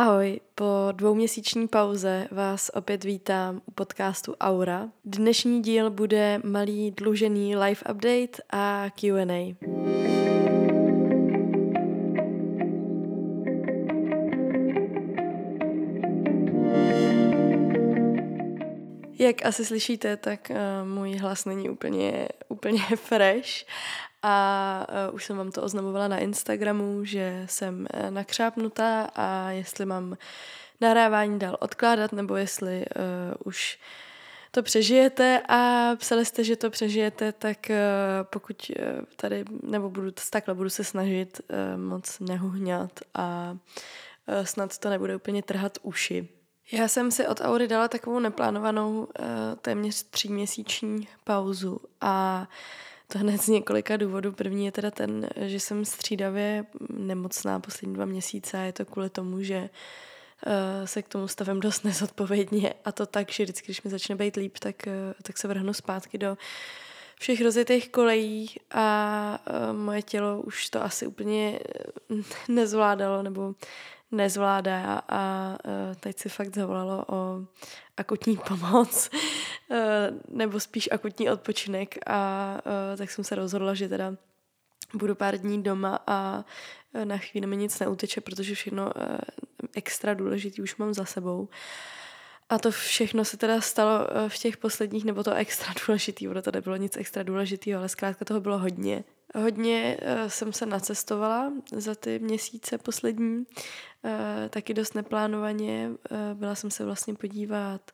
Ahoj, po dvouměsíční pauze vás opět vítám u podcastu Aura. Dnešní díl bude malý dlužený live update a Q&A. Jak asi slyšíte, tak uh, můj hlas není úplně, úplně fresh a uh, už jsem vám to oznamovala na Instagramu, že jsem uh, nakřápnutá a jestli mám nahrávání dál odkládat, nebo jestli uh, už to přežijete a psali jste, že to přežijete, tak uh, pokud uh, tady, nebo budu takhle, budu se snažit uh, moc nehuhňat a snad to nebude úplně trhat uši. Já jsem si od Aury dala takovou neplánovanou uh, téměř tříměsíční pauzu a to hned z několika důvodů. První je teda ten, že jsem střídavě nemocná poslední dva měsíce a je to kvůli tomu, že uh, se k tomu stavím dost nezodpovědně a to tak, že vždycky, když mi začne být líp, tak, uh, tak se vrhnu zpátky do všech rozjetých kolejí a moje tělo už to asi úplně nezvládalo nebo nezvládá a uh, teď si fakt zavolalo o akutní pomoc uh, nebo spíš akutní odpočinek a uh, tak jsem se rozhodla, že teda budu pár dní doma a na chvíli mi nic neuteče, protože všechno extra důležitý už mám za sebou. A to všechno se teda stalo v těch posledních, nebo to extra důležitý, ono to nebylo nic extra důležitého, ale zkrátka toho bylo hodně. Hodně uh, jsem se nacestovala za ty měsíce poslední, uh, taky dost neplánovaně. Byla jsem se vlastně podívat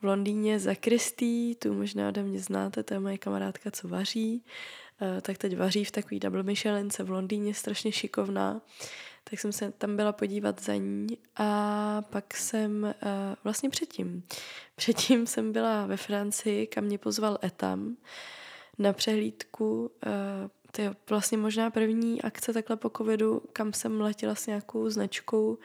v Londýně za Kristý, tu možná ode mě znáte, to je moje kamarádka, co vaří. Tak teď vaří v takový double Michelince v Londýně, strašně šikovná. Tak jsem se tam byla podívat za ní a pak jsem uh, vlastně předtím. Předtím jsem byla ve Francii, kam mě pozval Etam na přehlídku uh, to je vlastně možná první akce takhle po covidu, kam jsem letěla s nějakou značkou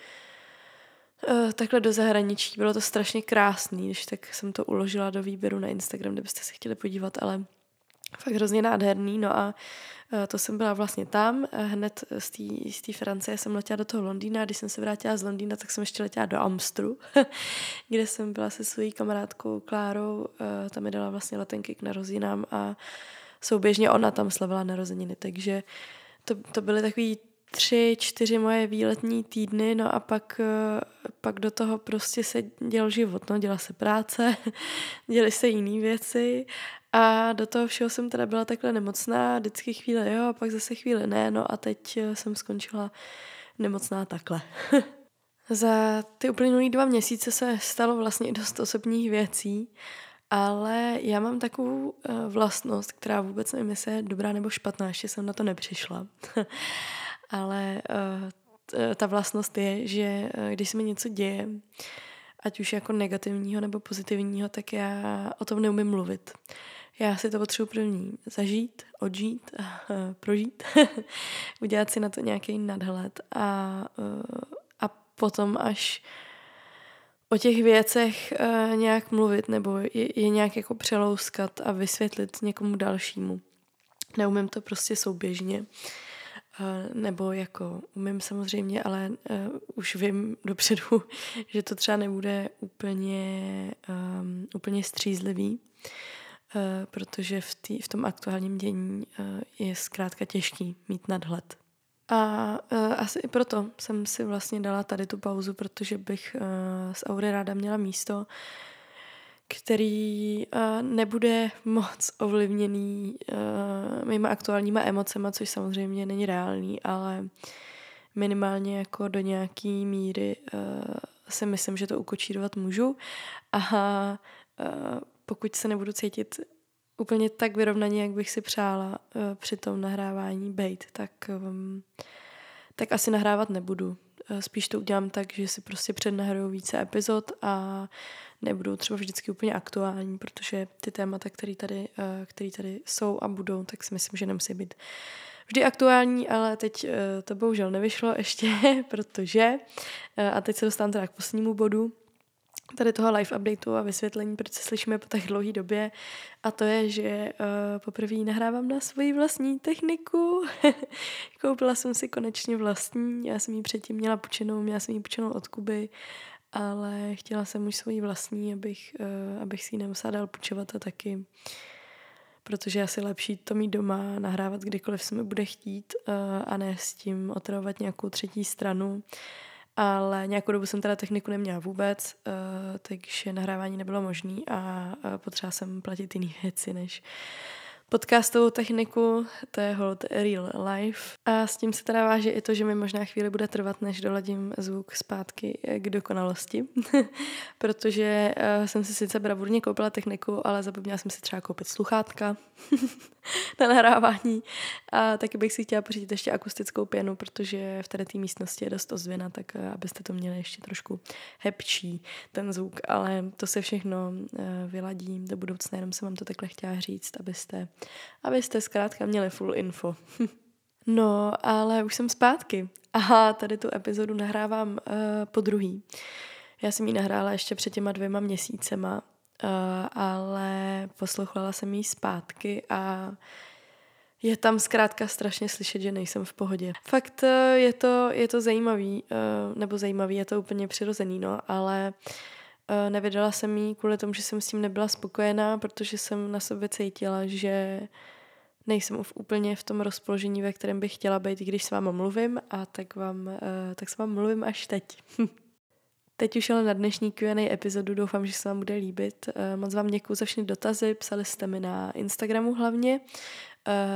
uh, takhle do zahraničí. Bylo to strašně krásný, když tak jsem to uložila do výběru na Instagram, kdybyste se chtěli podívat, ale fakt hrozně nádherný. No a uh, to jsem byla vlastně tam. Hned z té Francie jsem letěla do toho Londýna. Když jsem se vrátila z Londýna, tak jsem ještě letěla do Amstru, kde jsem byla se svojí kamarádkou Klárou. Uh, tam mi dala vlastně letenky k narozinám a souběžně ona tam slavila narozeniny, takže to, to byly takový tři, čtyři moje výletní týdny, no a pak, pak do toho prostě se děl život, no, děla se práce, děly se jiné věci a do toho všeho jsem teda byla takhle nemocná, vždycky chvíle jo a pak zase chvíle ne, no a teď eh, jsem skončila nemocná takhle. Za ty uplynulý dva měsíce se stalo vlastně dost osobních věcí ale já mám takovou uh, vlastnost, která vůbec nevím, jestli je dobrá nebo špatná, ještě jsem na to nepřišla. Ale t- ta vlastnost je, že když se mi něco děje, ať už jako negativního nebo pozitivního, tak já o tom neumím mluvit. Já si to potřebuji první zažít, odžít, prožít, udělat si na to nějaký nadhled a, uh, a potom až o těch věcech uh, nějak mluvit nebo je, je nějak jako přelouskat a vysvětlit někomu dalšímu. Neumím to prostě souběžně. Uh, nebo jako umím samozřejmě, ale už vím dopředu, že to třeba nebude úplně, úplně střízlivý, protože v, tý, v tom aktuálním dění uh, je zkrátka těžký mít nadhled. A uh, asi i proto jsem si vlastně dala tady tu pauzu, protože bych uh, z Aury ráda měla místo, který uh, nebude moc ovlivněný uh, mýma aktuálníma emocema, což samozřejmě není reálný, ale minimálně jako do nějaký míry uh, si myslím, že to ukočírovat můžu. A uh, pokud se nebudu cítit úplně tak vyrovnaně, jak bych si přála uh, při tom nahrávání bejt, tak, um, tak asi nahrávat nebudu. Uh, spíš to udělám tak, že si prostě přednahraju více epizod a nebudou třeba vždycky úplně aktuální, protože ty témata, které tady, uh, který tady jsou a budou, tak si myslím, že nemusí být vždy aktuální, ale teď to bohužel nevyšlo ještě, protože, a teď se dostávám teda k poslednímu bodu, tady toho live updateu a vysvětlení, proč se slyšíme po tak dlouhé době. A to je, že uh, poprvé nahrávám na svoji vlastní techniku. Koupila jsem si konečně vlastní, já jsem ji předtím měla půjčenou, měla jsem ji půjčenou od Kuby, ale chtěla jsem už svoji vlastní, abych, uh, abych si ji nemusela dál půjčovat a taky protože je asi lepší to mít doma, nahrávat kdykoliv se mi bude chtít uh, a ne s tím otravovat nějakou třetí stranu ale nějakou dobu jsem teda techniku neměla vůbec, uh, takže nahrávání nebylo možné a potřeba jsem platit jiné věci, než podcastovou techniku, to je hold real life. A s tím se teda váže i to, že mi možná chvíli bude trvat, než doladím zvuk zpátky k dokonalosti, protože uh, jsem si sice bravurně koupila techniku, ale zapomněla jsem si třeba koupit sluchátka na nahrávání. A taky bych si chtěla pořídit ještě akustickou pěnu, protože v té místnosti je dost ozvěna, tak uh, abyste to měli ještě trošku hepčí ten zvuk, ale to se všechno uh, vyladí do budoucna, jenom jsem vám to takhle chtěla říct, abyste abyste zkrátka měli full info. no, ale už jsem zpátky. Aha, tady tu epizodu nahrávám uh, po druhý. Já jsem ji nahrála ještě před těma dvěma měsícema, uh, ale poslouchala jsem ji zpátky a je tam zkrátka strašně slyšet, že nejsem v pohodě. Fakt uh, je to, je to zajímavý, nebo zajímavý, je to úplně přirozený, no, ale nevydala jsem jí kvůli tomu, že jsem s tím nebyla spokojená, protože jsem na sobě cítila, že nejsem úplně v tom rozpoložení, ve kterém bych chtěla být, když s váma mluvím a tak, vám, uh, tak s váma mluvím až teď. Teď už ale na dnešní Q&A epizodu doufám, že se vám bude líbit. Uh, moc vám děkuji za všechny dotazy, psali jste mi na Instagramu hlavně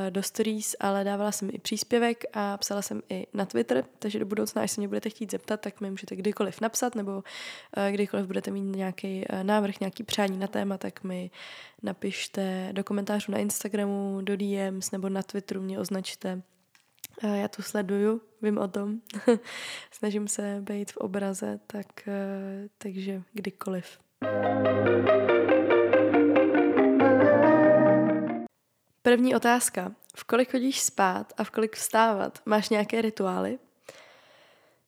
do stories, ale dávala jsem i příspěvek a psala jsem i na Twitter, takže do budoucna, až se mě budete chtít zeptat, tak mi můžete kdykoliv napsat, nebo uh, kdykoliv budete mít nějaký uh, návrh, nějaký přání na téma, tak mi napište do komentářů na Instagramu, do DMs nebo na Twitteru mě označte. Já to sleduju, vím o tom. Snažím se být v obraze, tak, takže kdykoliv. První otázka. V kolik chodíš spát a v kolik vstávat? Máš nějaké rituály?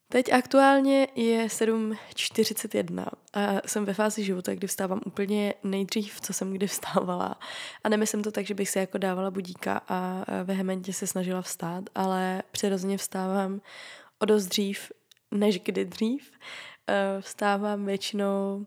Teď aktuálně je 7.41 a jsem ve fázi života, kdy vstávám úplně nejdřív, co jsem kdy vstávala. A nemyslím to tak, že bych se jako dávala budíka a vehementně se snažila vstát, ale přirozeně vstávám o dost dřív, než kdy dřív. Eh, vstávám většinou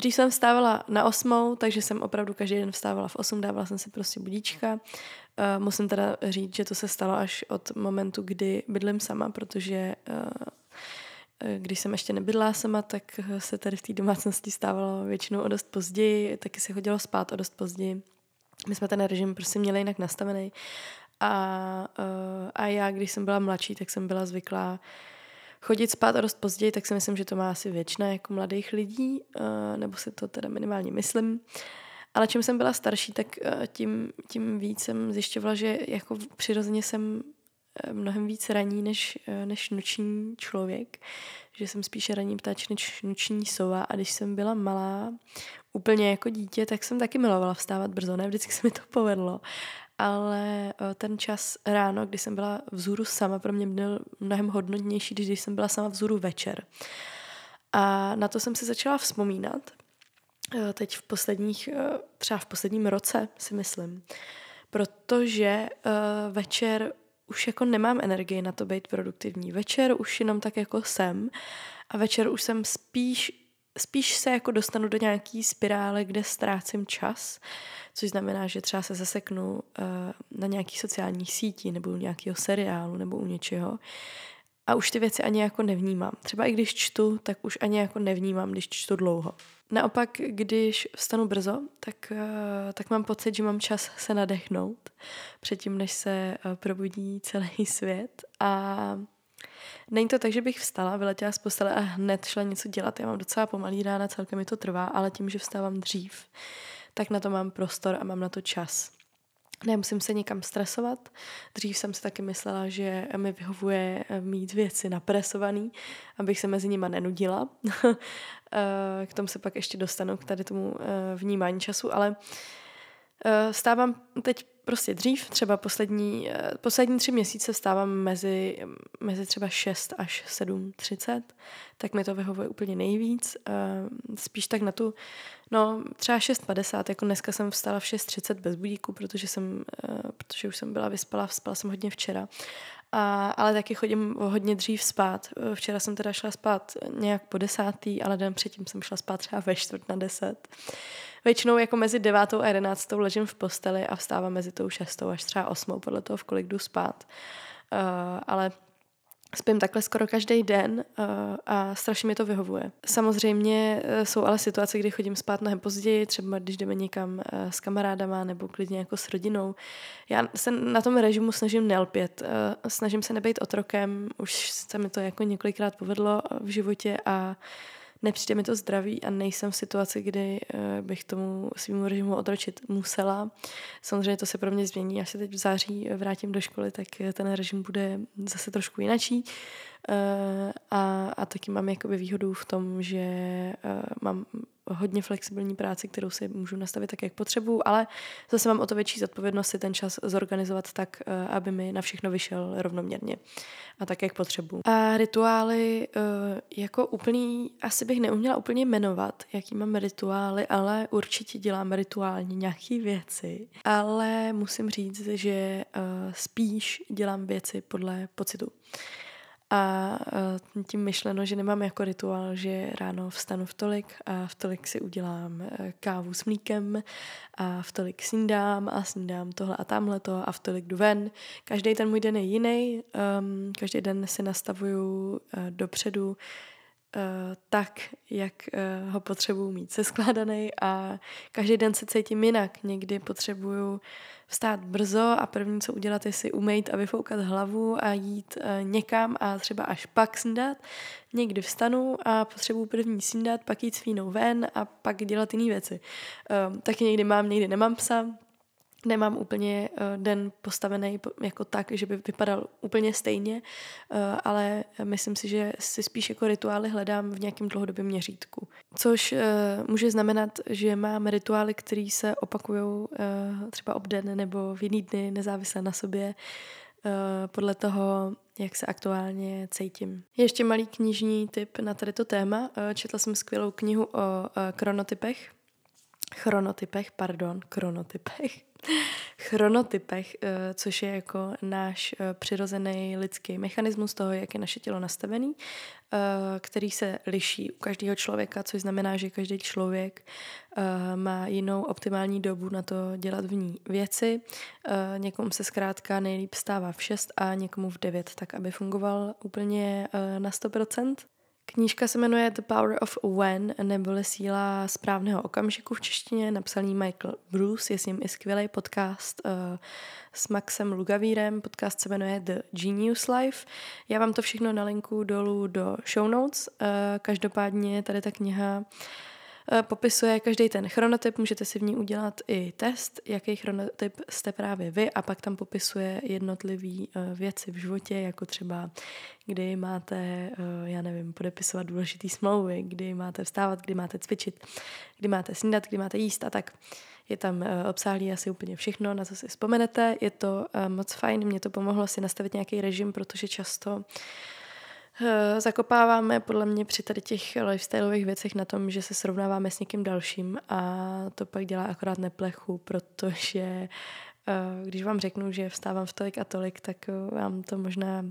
Dřív jsem vstávala na osmou, takže jsem opravdu každý den vstávala v osm, dávala jsem si prostě budíčka. Uh, musím teda říct, že to se stalo až od momentu, kdy bydlím sama, protože uh, když jsem ještě nebydla sama, tak se tady v té domácnosti stávalo většinou o dost později, taky se chodilo spát o dost později. My jsme ten režim prostě měli jinak nastavený. A, a já, když jsem byla mladší, tak jsem byla zvyklá uh, chodit spát o dost později, tak si myslím, že to má asi většina jako mladých lidí, uh, nebo si to teda minimálně myslím. Ale čím jsem byla starší, tak uh, tím, tím víc jsem zjišťovala, že jako přirozeně jsem uh, mnohem víc raní než, než noční člověk, že jsem spíše raní ptáč než noční sova. A když jsem byla malá, úplně jako dítě, tak jsem taky milovala vstávat brzo, ne? Vždycky se mi to povedlo, ale eh, ten čas ráno, kdy jsem byla vzhůru sama, pro mě byl mnohem hodnotnější, když jsem byla sama vzhůru večer. A na to jsem si začala vzpomínat, eh, teď v posledních, eh, třeba v posledním roce si myslím, protože večer už jako nemám energii na to být produktivní. Večer už jenom tak jako jsem a večer už jsem spíš spíš se jako dostanu do nějaký spirály, kde ztrácím čas, což znamená, že třeba se zaseknu uh, na nějaký sociální síti nebo u nějakého seriálu nebo u něčeho a už ty věci ani jako nevnímám. Třeba i když čtu, tak už ani jako nevnímám, když čtu dlouho. Naopak, když vstanu brzo, tak, uh, tak mám pocit, že mám čas se nadechnout předtím, než se uh, probudí celý svět a Není to tak, že bych vstala, vyletěla z postele a hned šla něco dělat. Já mám docela pomalý rána, celkem mi to trvá, ale tím, že vstávám dřív, tak na to mám prostor a mám na to čas. Nemusím se nikam stresovat. Dřív jsem si taky myslela, že mi vyhovuje mít věci napresovaný, abych se mezi nima nenudila. Eh, k tomu se pak ještě dostanu, k tady tomu eh, vnímání času, ale eh, stávám teď prostě dřív, třeba poslední, eh, poslední tři měsíce vstávám mezi, mezi třeba 6 až 7.30, tak mi to vyhovuje úplně nejvíc. Eh, spíš tak na tu, no třeba 6.50, jako dneska jsem vstala v 6.30 bez budíku, protože jsem, eh, protože už jsem byla vyspala, vspala jsem hodně včera. A, ale taky chodím hodně dřív spát. Včera jsem teda šla spát nějak po desátý, ale den předtím jsem šla spát třeba ve čtvrt na deset. Většinou jako mezi devátou a jedenáctou ležím v posteli a vstávám mezi tou šestou až třeba osmou, podle toho, v kolik jdu spát. Uh, ale Spím takhle skoro každý den uh, a strašně mi to vyhovuje. Samozřejmě uh, jsou ale situace, kdy chodím spát mnohem později, třeba když jdeme někam uh, s kamarádama nebo klidně jako s rodinou. Já se na tom režimu snažím nelpět, snažím se nebejt otrokem, už se mi to jako několikrát povedlo v životě a nepřijde mi to zdraví a nejsem v situaci, kdy uh, bych tomu svým režimu odročit musela. Samozřejmě to se pro mě změní, až se teď v září vrátím do školy, tak ten režim bude zase trošku jinačí. A, a taky mám jakoby výhodu v tom, že mám hodně flexibilní práci, kterou si můžu nastavit tak, jak potřebuju, ale zase mám o to větší zodpovědnost si ten čas zorganizovat tak, uh, aby mi na všechno vyšel rovnoměrně a tak, jak potřebuju. A rituály jako úplný, asi bych neuměla úplně jmenovat, jaký mám rituály, ale určitě dělám rituálně nějaké věci. Ale musím říct, že spíš dělám věci podle pocitu. A tím myšleno, že nemám jako rituál, že ráno vstanu v tolik a v tolik si udělám e, kávu s mlíkem a v tolik snídám a snídám tohle a tamhle to a v tolik jdu ven. Každý ten můj den je jiný, um, každý den si nastavuju uh, dopředu uh, tak, jak uh, ho potřebuju mít seskládaný a každý den se cítím jinak. Někdy potřebuju vstát brzo a první, co udělat, je si umýt a vyfoukat hlavu a jít uh, někam a třeba až pak snídat. Někdy vstanu a potřebuju první snídat, pak jít s vínou ven a pak dělat jiné věci. Um, taky někdy mám, někdy nemám psa, nemám úplně uh, den postavený jako tak, že by vypadal úplně stejně, uh, ale myslím si, že si spíš jako rituály hledám v nějakém dlouhodobém měřítku. Což uh, může znamenat, že mám rituály, které se opakují třeba obden nebo v jiný dny, nezávisle na sobě, podle toho, jak se aktuálně cítím. Ještě malý knižní tip na tady to téma. Četla jsem skvělou knihu o kronotypech, chronotypech, pardon, kronotypech chronotypech, eh, což je jako náš eh, přirozený lidský mechanismus toho, jak je naše tělo nastavený, eh, který se liší u každého člověka, což znamená, že každý člověk má jinou optimální dobu na to dělat v ní věci. Někomu se zkrátka nejlíp stává v 6 a někomu v 9, tak aby fungoval úplně na 100%. Knížka se jmenuje The Power of When, neboli síla správného okamžiku v češtině, napsaný Michael Bruce, je s ním i skvělý podcast uh, s Maxem Lugavírem, podcast se jmenuje The Genius Life. Já vám to všechno na linku dolů do show notes. Uh, každopádně tady ta kniha uh, popisuje každý ten chronotyp, můžete si v ní udělat i test, jaký chronotyp jste právě vy a pak tam popisuje jednotlivé eh, věci v životě, jako třeba kdy máte, eh, já nevím, podepisovat důležitý smlouvy, kdy máte vstávat, kdy máte cvičit, kdy máte snídat, kdy máte jíst a tak. Je tam obsáhlý asi úplně všechno, na co si vzpomenete. Je to moc fajn, mě to pomohlo si nastavit nějaký režim, protože často uh, Eh, zakopáváme podle mě při tady těch lifestyleových věcech na tom, že se srovnáváme s někým dalším a to pak dělá akorát neplechu, protože eh, když vám řeknu, že vstávám v tolik a tolik, tak eh, vám to možná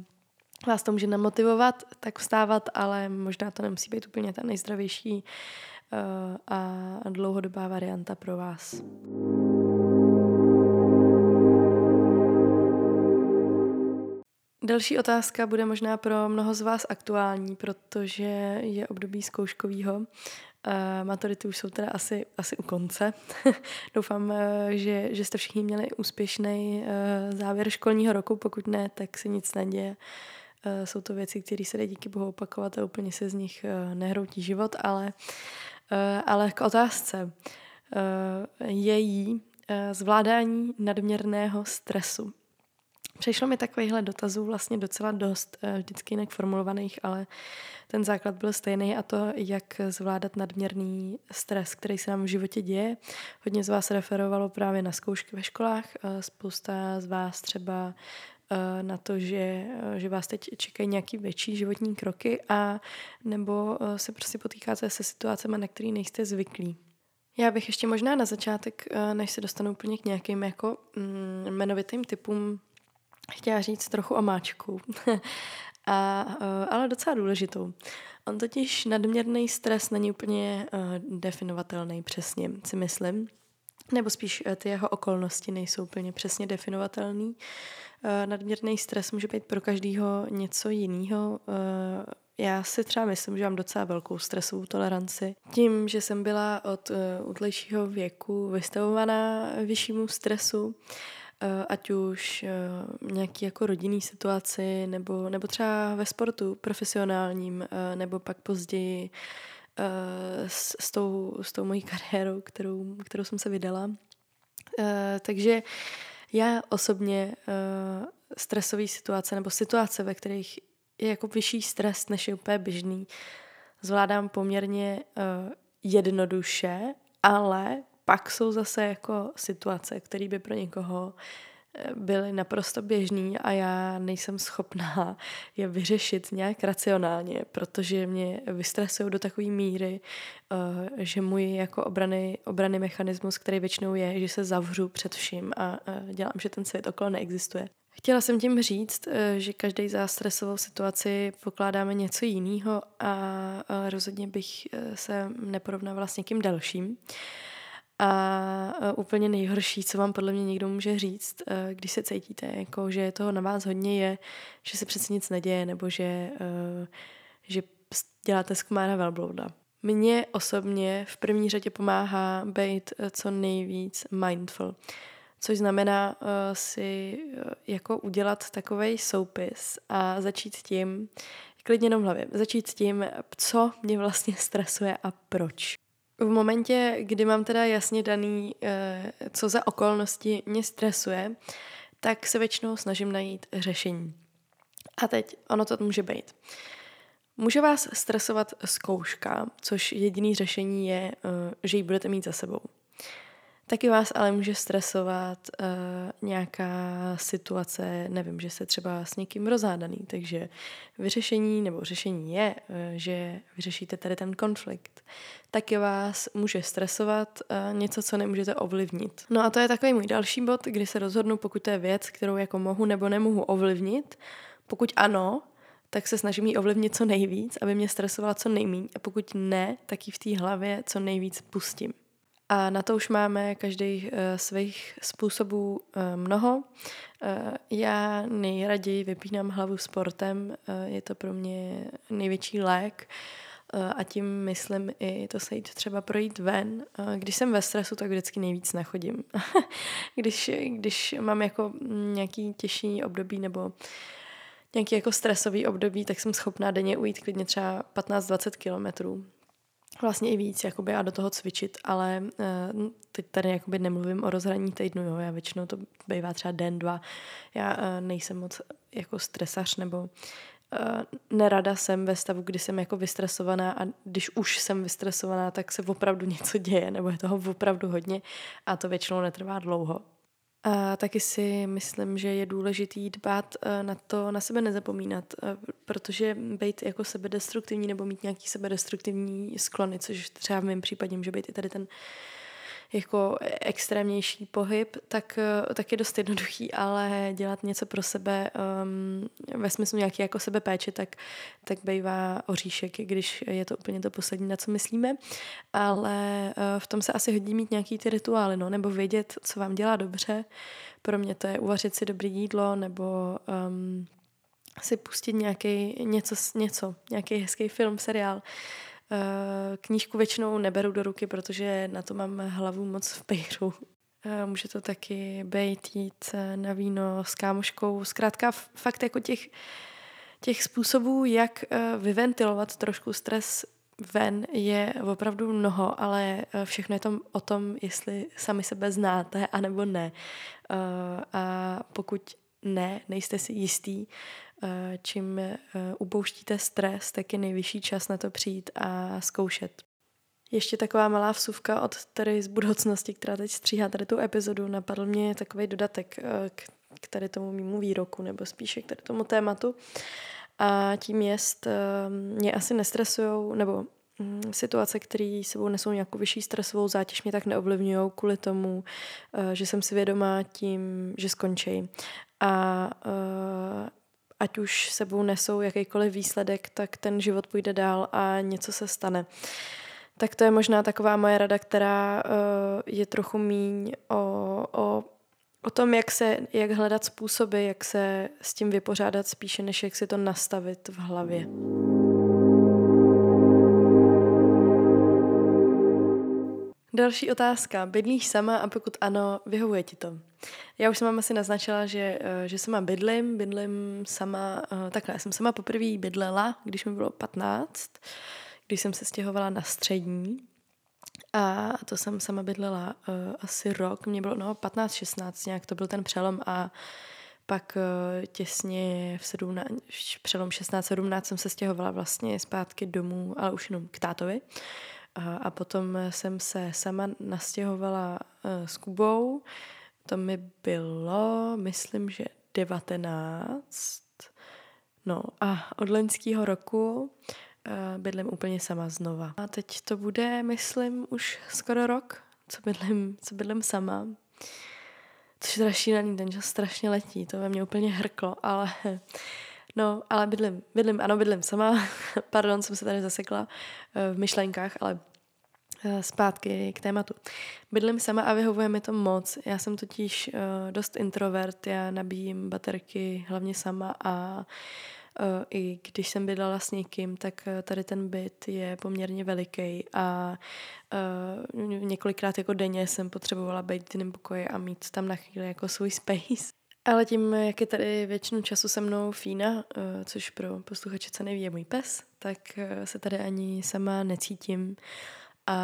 vás to může namotivovat tak vstávat, ale možná to nemusí být úplně ta nejzdravější a dlouhodobá varianta pro vás. Další otázka bude možná pro mnoho z vás aktuální, protože je období zkouškového. Uh, maturity už jsou teda asi, asi u konce. Doufám, uh, že, že jste všichni měli úspěšný uh, závěr školního roku. Pokud ne, tak se nic neděje. Jsou to věci, které se dají díky bohu opakovat a úplně se z nich nehroutí život, ale, ale k otázce. Její uh, zvládání nadměrného stresu. Přešlo mi takovýchhle dotazů vlastně docela dost, eh, vždycky jinak formulovaných, ale ten základ byl stejný a to, jak zvládat nadměrný stres, který se nám v životě děje. Hodně z vás referovalo právě na zkoušky ve školách, eh, spousta z vás třeba eh, na to, že, že vás teď čekají nějaký větší životní kroky a nebo se prostě potýkáte se situacemi, na které nejste zvyklí. Já bych ještě možná na začátek, než se dostanu úplně k nějakým jako mm, jmenovitým typům chtěla říct trochu o máčku, a, e, ale docela důležitou. On totiž nadměrný stres není úplně uh, definovatelný přesně, si myslím. Nebo spíš uh, ty jeho okolnosti nejsou úplně přesně definovatelný. Nadměrný stres může být pro každého něco jiného. Já si třeba myslím, že mám docela velkou stresovou toleranci. Tím, že jsem byla od útlejšího věku vystavovaná vyššímu stresu, Eh, ať už eh, nějaký jako rodinný situaci, nebo, nebo třeba ve sportu profesionálním, eh, nebo pak později s, s, tou, s tou mojí kariérou, kterou, kterou jsem se vydala. Takže já osobně stresové situace nebo situace, ve kterých je jako vyšší stres, než je úplně běžný, zvládám poměrně jednoduše, ale pak jsou zase jako situace, které by pro někoho eh, byly naprosto běžný a já nejsem schopná je vyřešit nějak racionálně, protože mě vystresují do takové míry, eh, že můj jako obrany, obrany mechanismus, který většinou je, že se zavřu před vším a dělám, že ten svět okolo neexistuje. Chtěla jsem tím říct, eh, že každý za stresovou situaci pokládáme něco jiného a rozhodně bych se neporovnávala s někým dalším. A úplně nejhorší, co vám podle mě někdo může říct, e, když se cítíte, jako, že toho na vás hodně je, že se přece nic neděje, nebo že, e, že děláte z velblouda. Mně osobně v první řadě pomáhá být e, co nejvíc mindful, což znamená si jako udělat takový soupis a začít tím, klidně jenom hlavě, začít tím, co mě vlastně stresuje a proč. V momentě, kdy mám teda jasně daný, eh, co za okolnosti mě stresuje, tak se většinou snažím najít řešení. A teď ono to může být. Může vás stresovat zkouška, což jediný řešení je, eh, že ji budete mít za sebou. Taky vás ale může stresovat uh, nějaká situace, nevím, že se třeba s někým rozhádaný, takže vyřešení nebo řešení je, uh, že vyřešíte tady ten konflikt. Taky vás může stresovat uh, něco, co nemůžete ovlivnit. No a to je takový můj další bod, kdy se rozhodnu, pokud to je věc, kterou jako mohu nebo nemohu ovlivnit. Pokud ano, tak se snažím ji ovlivnit co nejvíc, aby mě stresovala co nejméně. A pokud ne, tak ji v té hlavě co nejvíc pustím. A na to už máme každý uh, svých způsobů uh, mnoho. Uh, já nejraději vypínám hlavu sportem, uh, je to pro mě největší lék. A tím myslím i to se jít třeba projít ven. Když jsem ve stresu, tak vždycky nejvíc nachodím. když, když mám jako nějaký těžší období nebo nějaký jako stresový období, tak jsem schopná denně ujít klidně třeba 15-20 kilometrů vlastně i víc jakoby, a do toho cvičit, ale uh, teď tady jakoby nemluvím o rozhraní týdnu, jo, já většinou to bývá třeba den, dva, já uh, nejsem moc jako stresař nebo uh, nerada jsem ve stavu, kdy jsem jako vystresovaná a když už jsem vystresovaná, tak se opravdu něco děje nebo je toho opravdu hodně a to většinou netrvá dlouho. A taky si myslím, že je důležitý dbát eh, na to, na sebe nezapomínat, eh, protože být jako sebedestruktivní nebo mít nějaký sebedestruktivní sklony, což třeba v mém případě může být i tady ten jako extrémnější pohyb, tak, eh, tak je dost jednoduchý, ale dělat něco pro sebe um, ve smyslu nějaký jako sebepéče, tak, tak bývá oříšek, když je to úplně to poslední, na co myslíme. Ale uh, v tom se asi hodí mít nějaký ty rituály, no, nebo vědět, co vám dělá dobře. Pro mě to je uvařit si dobré jídlo, nebo um, si pustit nějaký, něco, něco, nějaký hezký film, seriál. Eh, knížku většinou neberu do ruky, protože na to mám hlavu moc v pejru. Eh, může to taky být jít eh, na víno s kámoškou. Zkrátka fakt jako těch, těch způsobů, jak vyventilovat trošku stres ven je opravdu mnoho, ale všechno je to o tom, jestli sami sebe znáte, anebo ne. A pokud ne, nejste si jistý, eh, čím eh, upouštíte stres, tak je nejvyšší čas na to přijít a zkoušet. Ještě taková malá vsuvka od tady z budoucnosti, která teď stříhá tady tu epizodu. Napadl mě takový dodatek k, k tady tomu mýmu výroku, nebo spíše k tady tomu tématu. A tím jest, mě asi nestresujou, nebo Mm, situace, které sebou nesou nějakou vyšší stresovou zátěž, mě tak neovlivňují kvůli tomu, eh, že jsem si vědomá tím, že skončí. A eh, ať už sebou nesou jakýkoliv výsledek, tak ten život půjde dál a něco se stane. Tak to je možná taková moje rada, která eh, je trochu míň o, o, o tom, jak, se, jak hledat způsoby, jak se s tím vypořádat spíše, než jak si to nastavit v hlavě. Další otázka. Bydlíš sama a pokud ano, vyhovuje ti to? Já už jsem vám asi naznačila, že, eh, že sama bydlím. Bydlím sama, eh, takhle, já jsem sama poprvé bydlela, když mi bylo 15, když jsem se stěhovala na střední. A to jsem sama bydlela uh, asi rok, mě bylo no 15-16, nějak to byl ten přelom a pak těsně v 17, přelom 16-17 jsem se stěhovala vlastně zpátky domů, ale už jenom k tátovi. A, potom jsem se sama nastěhovala s Kubou. To mi bylo, myslím, že 19. No a od loňského roku uh, bydlím úplně sama znova. A teď to bude, myslím, už skoro rok, co bydlím, co bydlím sama. Což je teda šílený, ten čas strašně letí, to ve mně úplně hrklo, ale no, ale bydlím, bydlím, ano, bydlím sama, pardon, jsem se tady zasekla eh, v myšlenkách, ale zpátky k tématu. Bydlím sama a vyhovuje mi to moc. Já jsem totiž uh, dost introvert, já nabíjím baterky hlavně sama a uh, i když jsem bydlela s někým, tak tady ten byt je poměrně veliký a uh, několikrát jako denně jsem potřebovala být v jiném pokoji a mít tam na chvíli jako svůj space. Ale tím, jak je tady většinu času se mnou Fína, což pro posluchače co neví je můj pes, tak se tady ani sama necítím a,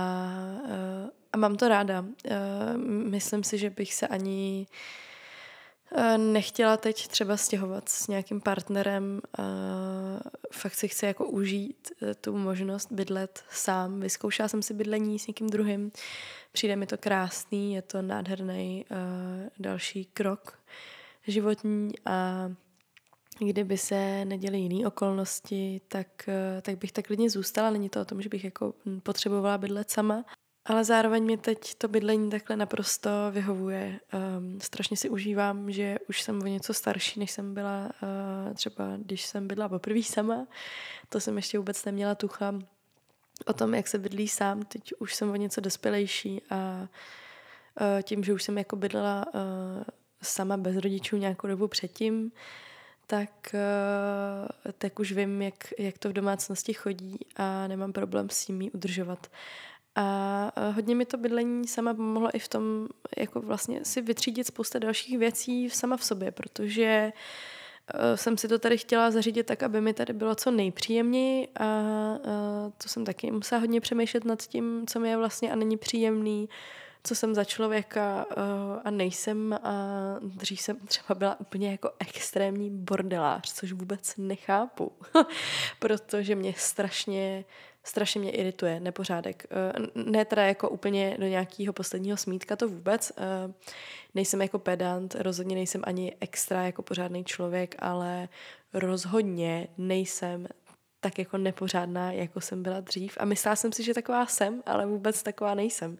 eh, a mám to ráda. Eh, myslím si, že bych se ani eh, nechtěla teď třeba stěhovat s nějakým partnerem. Fakt si chci jako užít tu možnost bydlet sám. Vyzkoušela jsem si bydlení s někým druhým. Přijde mi to krásný, je to nádherný další krok životní a kdyby se neděly jiné okolnosti, tak, eh, tak bych tak klidně zůstala. Není to o tom, že bych jako potřebovala bydlet sama, ale zároveň mi teď to bydlení takhle naprosto vyhovuje. Um, strašně si užívám, že už jsem o něco starší, než jsem byla uh, třeba, když jsem bydla poprvé sama. To jsem ještě vůbec neměla tucha o tom, jak se bydlí sám. Teď už jsem o něco dospělejší a uh, tím, že už jsem jako bydlela uh, sama bez rodičů nějakou dobu předtím, tak, eh, tak už vím, jak, jak to v domácnosti chodí a nemám problém s tím udržovat. A eh, hodně mi to bydlení sama pomohlo i v tom, jako vlastně si vytřídit spousta dalších věcí sama v sobě, protože eh, jsem si to tady chtěla zařídit tak, aby mi tady bylo co nejpříjemněji a to jsem taky musela hodně přemýšlet nad tím, co mi je vlastně a není příjemný, co jsem za člověka uh, a nejsem a dřív jsem třeba byla úplně jako extrémní bordelář, což vůbec nechápu, protože mě strašně strašně mě irituje nepořádek. Uh, ne teda jako úplně do nějakého posledního smítka, to vůbec. Uh, nejsem jako pedant, rozhodně nejsem ani extra jako pořádný člověk, ale rozhodně nejsem tak jako nepořádná, jako jsem byla dřív. A myslela jsem si, že taková jsem, ale vůbec taková nejsem.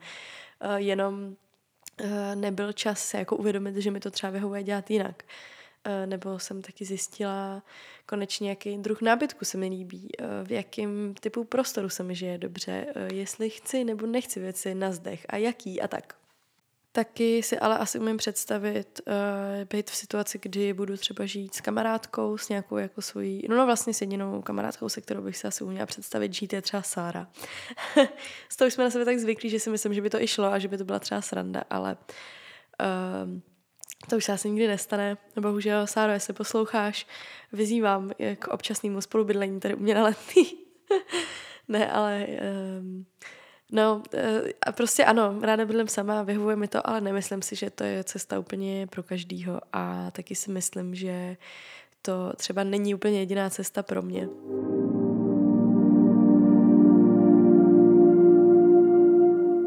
Eh, jenom eh, nebyl čas se jako uvědomit, že mi to třeba vyhovuje dělat jinak. Eh, nebo jsem taky zjistila konečně, jaký druh nábytku se mi líbí, v jakém typu prostoru se mi žije dobře, jestli chci nebo nechci věci na zdech a jaký a tak. Taky si ale asi umím představit uh, být v situaci, kdy budu třeba žít s kamarádkou, s nějakou jako svojí, no, no vlastně s jedinou kamarádkou, se kterou bych si asi uměla představit žít, je třeba Sára. z toho jsme na sebe tak zvyklí, že si myslím, že by to i šlo a že by to byla třeba sranda, ale uh, to už se asi nikdy nestane. Bohužel, Sáro, jestli posloucháš, vyzývám k občasnému spolubydlení tady u mě na letný. ne, ale um, No a prostě ano, ráda bydlím sama, vyhovuje mi to, ale nemyslím si, že to je cesta úplně pro každýho a taky si myslím, že to třeba není úplně jediná cesta pro mě.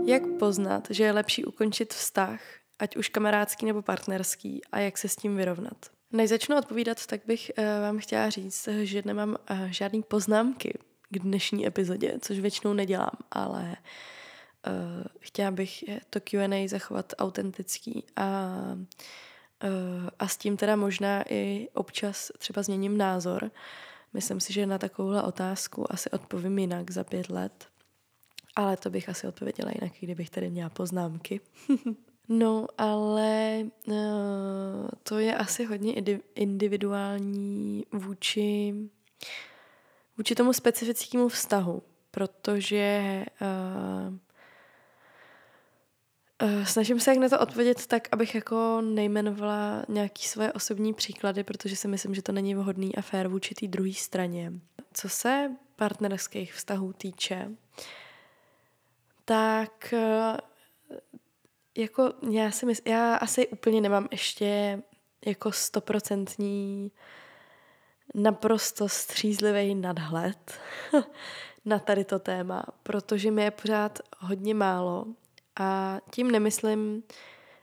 Jak poznat, že je lepší ukončit vztah, ať už kamarádský nebo partnerský, a jak se s tím vyrovnat? Než začnu odpovídat, tak bych uh, vám chtěla říct, že nemám uh, žádný poznámky k dnešní epizodě, což většinou nedělám, ale uh, chtěla bych to Q&A zachovat autentický a, uh, a s tím teda možná i občas třeba změním názor. Myslím si, že na takovouhle otázku asi odpovím jinak za pět let, ale to bych asi odpověděla jinak, kdybych tady měla poznámky. no, ale uh, to je asi hodně individuální vůči vůči tomu specifickému vztahu, protože uh, uh, snažím se jak na to odpovědět tak, abych jako nejmenovala nějaký svoje osobní příklady, protože si myslím, že to není vhodný a fér vůči té druhé straně. Co se partnerských vztahů týče, tak uh, jako já si myslím, já asi úplně nemám ještě jako stoprocentní uh, naprosto střízlivý nadhled na tady to téma, protože mi je pořád hodně málo a tím nemyslím,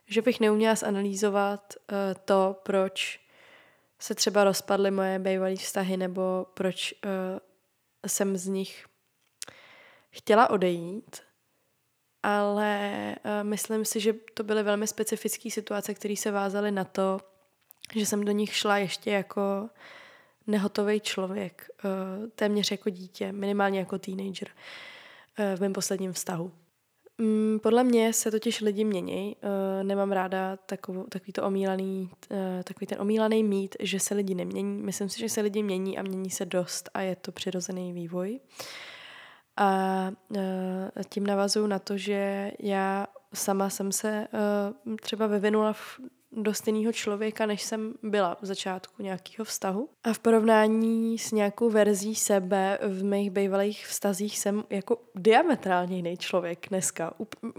že bych neuměla zanalýzovat uh, to, proč se třeba rozpadly moje bývalé vztahy nebo proč uh, jsem z nich chtěla odejít, ale uh, myslím si, že to byly velmi specifické situace, které se vázaly na to, že jsem do nich šla ještě jako nehotový člověk, eh, téměř jako dítě, minimálně jako teenager eh, v mém posledním vztahu. Mm, podle mě se totiž lidi mění. Eh, nemám ráda takový, to omílaný, takový ten omílaný mít, že se lidi nemění. Myslím si, že se lidi mění a mění se dost a je to přirozený vývoj. A tím navazuju na to, že já sama jsem se třeba vyvinula v do stejného člověka, než jsem byla v začátku nějakého vztahu. A v porovnání s nějakou verzí sebe v mých bývalých vztazích jsem jako diametrálně jiný člověk dneska.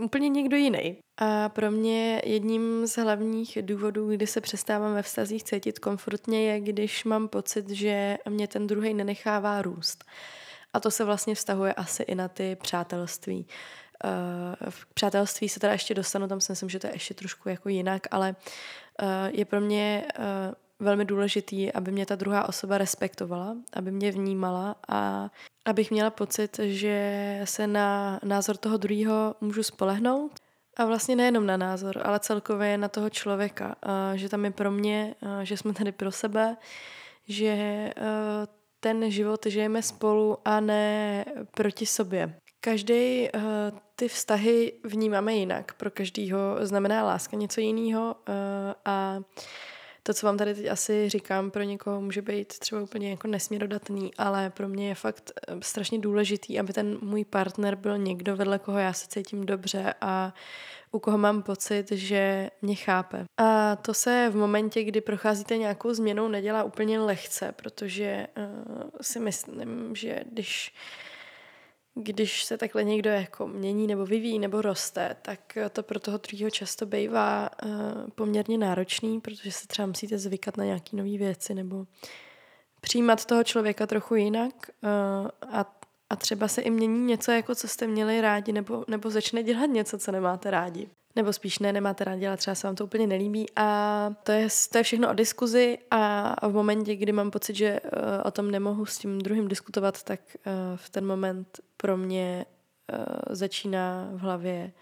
Úplně někdo jiný. A pro mě jedním z hlavních důvodů, kdy se přestávám ve vztazích cítit komfortně, je, když mám pocit, že mě ten druhý nenechává růst. A to se vlastně vztahuje asi i na ty přátelství. Uh, v přátelství se teda ještě dostanu, tam si myslím, že to je ještě trošku jako jinak, ale uh, je pro mě uh, velmi důležitý, aby mě ta druhá osoba respektovala, aby mě vnímala a abych měla pocit, že se na názor toho druhého můžu spolehnout. A vlastně nejenom na názor, ale celkově na toho člověka. Že tam je pro mě, že jsme tady pro sebe, že ten život žijeme spolu a ne proti sobě. Každý uh, ty vztahy vnímáme jinak. Pro každýho znamená láska něco jiného uh, a to, co vám tady teď asi říkám, pro někoho může být třeba úplně jako nesměrodatný, ale pro mě je fakt eh, strašně důležitý, aby ten můj partner byl někdo, vedle koho já se cítím dobře a u koho mám pocit, že mě chápe. A to se v momentě, kdy procházíte nějakou změnou, nedělá úplně lehce, protože uh, si myslím, že když když se takhle někdo jako mění nebo vyvíjí nebo roste, tak to pro toho druhého často bývá uh, poměrně náročný, protože se třeba musíte zvykat na nějaké nové věci nebo přijímat toho člověka trochu jinak uh, a, a třeba se i mění něco, jako co jste měli rádi, nebo, nebo začne dělat něco, co nemáte rádi. Nebo spíš ne, nemáte rádi, ale třeba se vám to úplně nelíbí. A to je, to je všechno o diskuzi a v momentě, kdy mám pocit, že uh, o tom nemohu s tím druhým diskutovat, tak uh, v ten moment pro mě uh, začíná v hlavě,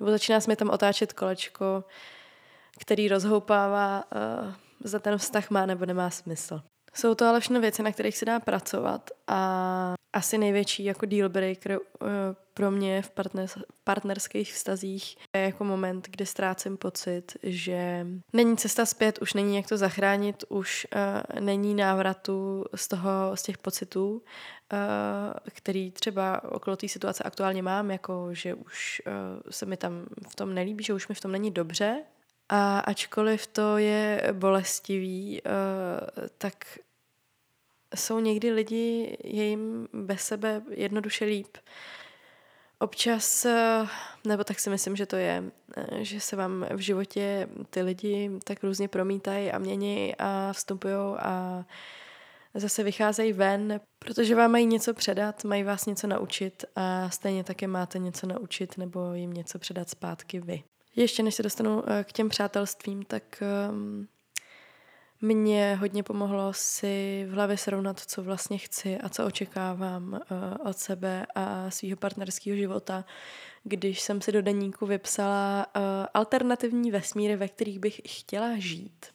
nebo začíná se mi tam otáčet kolečko, který rozhoupává, za ten vztah má nebo nemá smysl. Jsou to ale všechno věci, na kterých se dá pracovat a asi největší jako deal breaker uh, pro mě v partners, partnerských vztazích je jako moment, kdy ztrácím pocit, že není cesta zpět, už není jak to zachránit, už uh, není návratu z toho, z těch pocitů, uh, který třeba okolo té situace aktuálně mám, jako že už uh, se mi tam v tom nelíbí, že už mi v tom není dobře, a ačkoliv to je bolestivý, tak jsou někdy lidi, je jim bez sebe jednoduše líp. Občas, nebo tak si myslím, že to je, že se vám v životě ty lidi tak různě promítají a mění a vstupují a zase vycházejí ven, protože vám mají něco předat, mají vás něco naučit a stejně také máte něco naučit nebo jim něco předat zpátky vy. Ještě než se dostanu eh, k těm přátelstvím, tak um, mě hodně pomohlo si v hlavě srovnat, co vlastně chci a co očekávám uh, od sebe a svého partnerského života, když jsem si do deníku vypsala uh, alternativní vesmíry, ve kterých bych chtěla žít.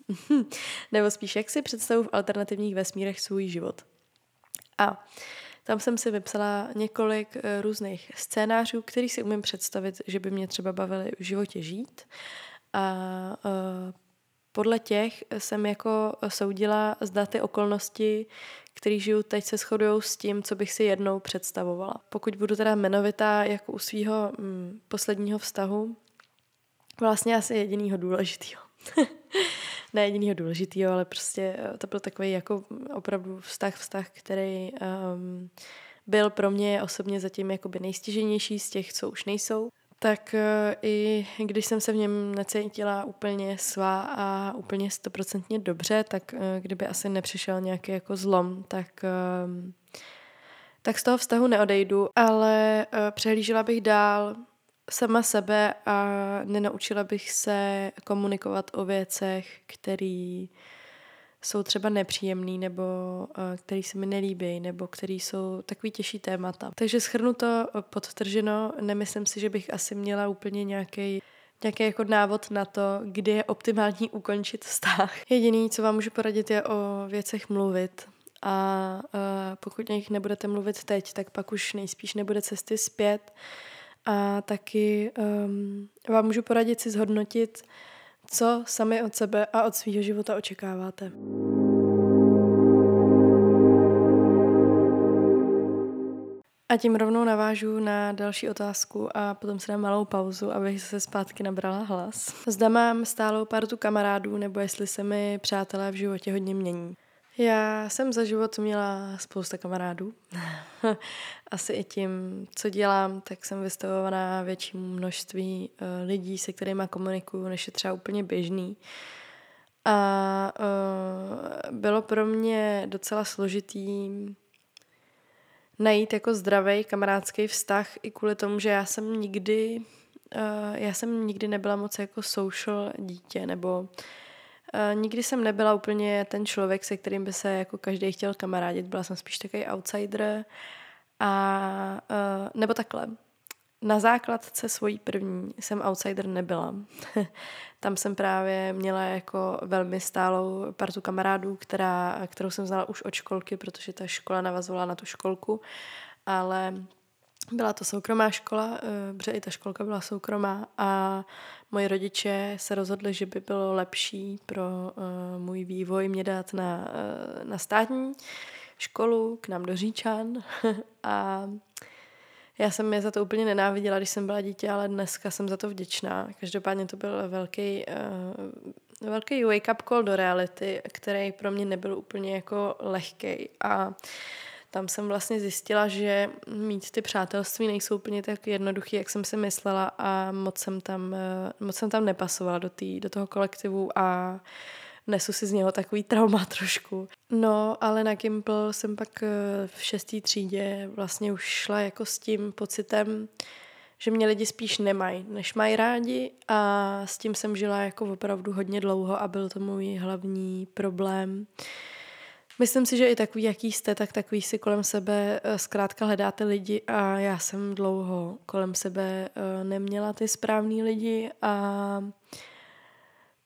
Nebo spíš, jak si představu v alternativních vesmírech svůj život. A tam jsem si vypsala několik uh, různých scénářů, který si umím představit, že by mě třeba bavily v životě žít. A podle těch jsem jako soudila, zda ty okolnosti, které žiju teď, se shodují s tím, co bych si jednou představovala. Pokud budu teda jmenovitá jako u svého mm, posledního vztahu, vlastně asi jedinýho důležitýho. ne jedinýho důležitýho, ale prostě eh, to byl takový jako opravdu vztah, vztah, který um, byl pro mě osobně zatím jakoby nejstěženější z těch, co už nejsou tak eh, i když jsem se v něm necítila úplně svá a úplně stoprocentně dobře, tak eh, kdyby asi nepřišel nějaký jako zlom, tak, ehm, tak z toho vztahu neodejdu, ale eh, přehlížela bych dál sama sebe a nenaučila bych se komunikovat o věcech, které jsou třeba nepříjemný nebo uh, který se mi nelíbí nebo který jsou takový těžší témata. Takže schrnu to podtrženo, nemyslím si, že bych asi měla úplně nějaký nějaký jako návod na to, kdy je optimální ukončit vztah. Jediný, co vám můžu poradit, je o věcech mluvit. A uh, pokud o nich nebudete mluvit teď, tak pak už nejspíš nebude cesty zpět. A taky um, vám můžu poradit si zhodnotit, co sami od sebe a od svého života očekáváte. A tím rovnou navážu na další otázku a potom si dám malou pauzu, abych se zpátky nabrala hlas. Zda mám stálou partu kamarádů, nebo jestli se mi přátelé v životě hodně mění. Já jsem za život měla spousta kamarádů. Asi i tím, co dělám, tak jsem vystavovaná většímu množství uh, lidí, se kterými komunikuju, než je třeba úplně běžný. A uh, bylo pro mě docela složitý najít jako zdravý kamarádský vztah i kvůli tomu, že já jsem nikdy, uh, já jsem nikdy nebyla moc jako social dítě, nebo nikdy jsem nebyla úplně ten člověk, se kterým by se jako každý chtěl kamarádit. Byla jsem spíš takový outsider. A, uh, nebo takhle. Na základce svojí první jsem outsider nebyla. Tam jsem právě měla jako velmi stálou partu kamarádů, která, kterou jsem znala už od školky, protože ta škola navazovala na tu školku. Ale byla to soukromá škola, eh, protože i ta školka byla soukromá a moji rodiče se rozhodli, že by bylo lepší pro uh, můj vývoj mě dát na, uh, na státní školu k nám do Říčan a já jsem je za to úplně nenáviděla, když jsem byla dítě, ale dneska jsem za to vděčná. Každopádně to byl velký, uh, velký wake-up call do reality, který pro mě nebyl úplně jako lehký a tam jsem vlastně zjistila, že mít ty přátelství nejsou úplně tak jednoduché, jak jsem si myslela a moc jsem tam, eh, moc jsem tam nepasovala do, tý, do toho kolektivu a nesu si z něho takový trauma trošku. No, ale na Gimple jsem pak eh, v šestý třídě vlastně už šla jako s tím pocitem, že mě lidi spíš nemají, než mají rádi a s tím jsem žila jako opravdu hodně dlouho a byl to můj hlavní problém. Uh, Myslím si, že i takový, jaký jste, tak takový si kolem sebe eh, zkrátka hledáte lidi a já jsem dlouho kolem sebe eh, neměla ty správný lidi a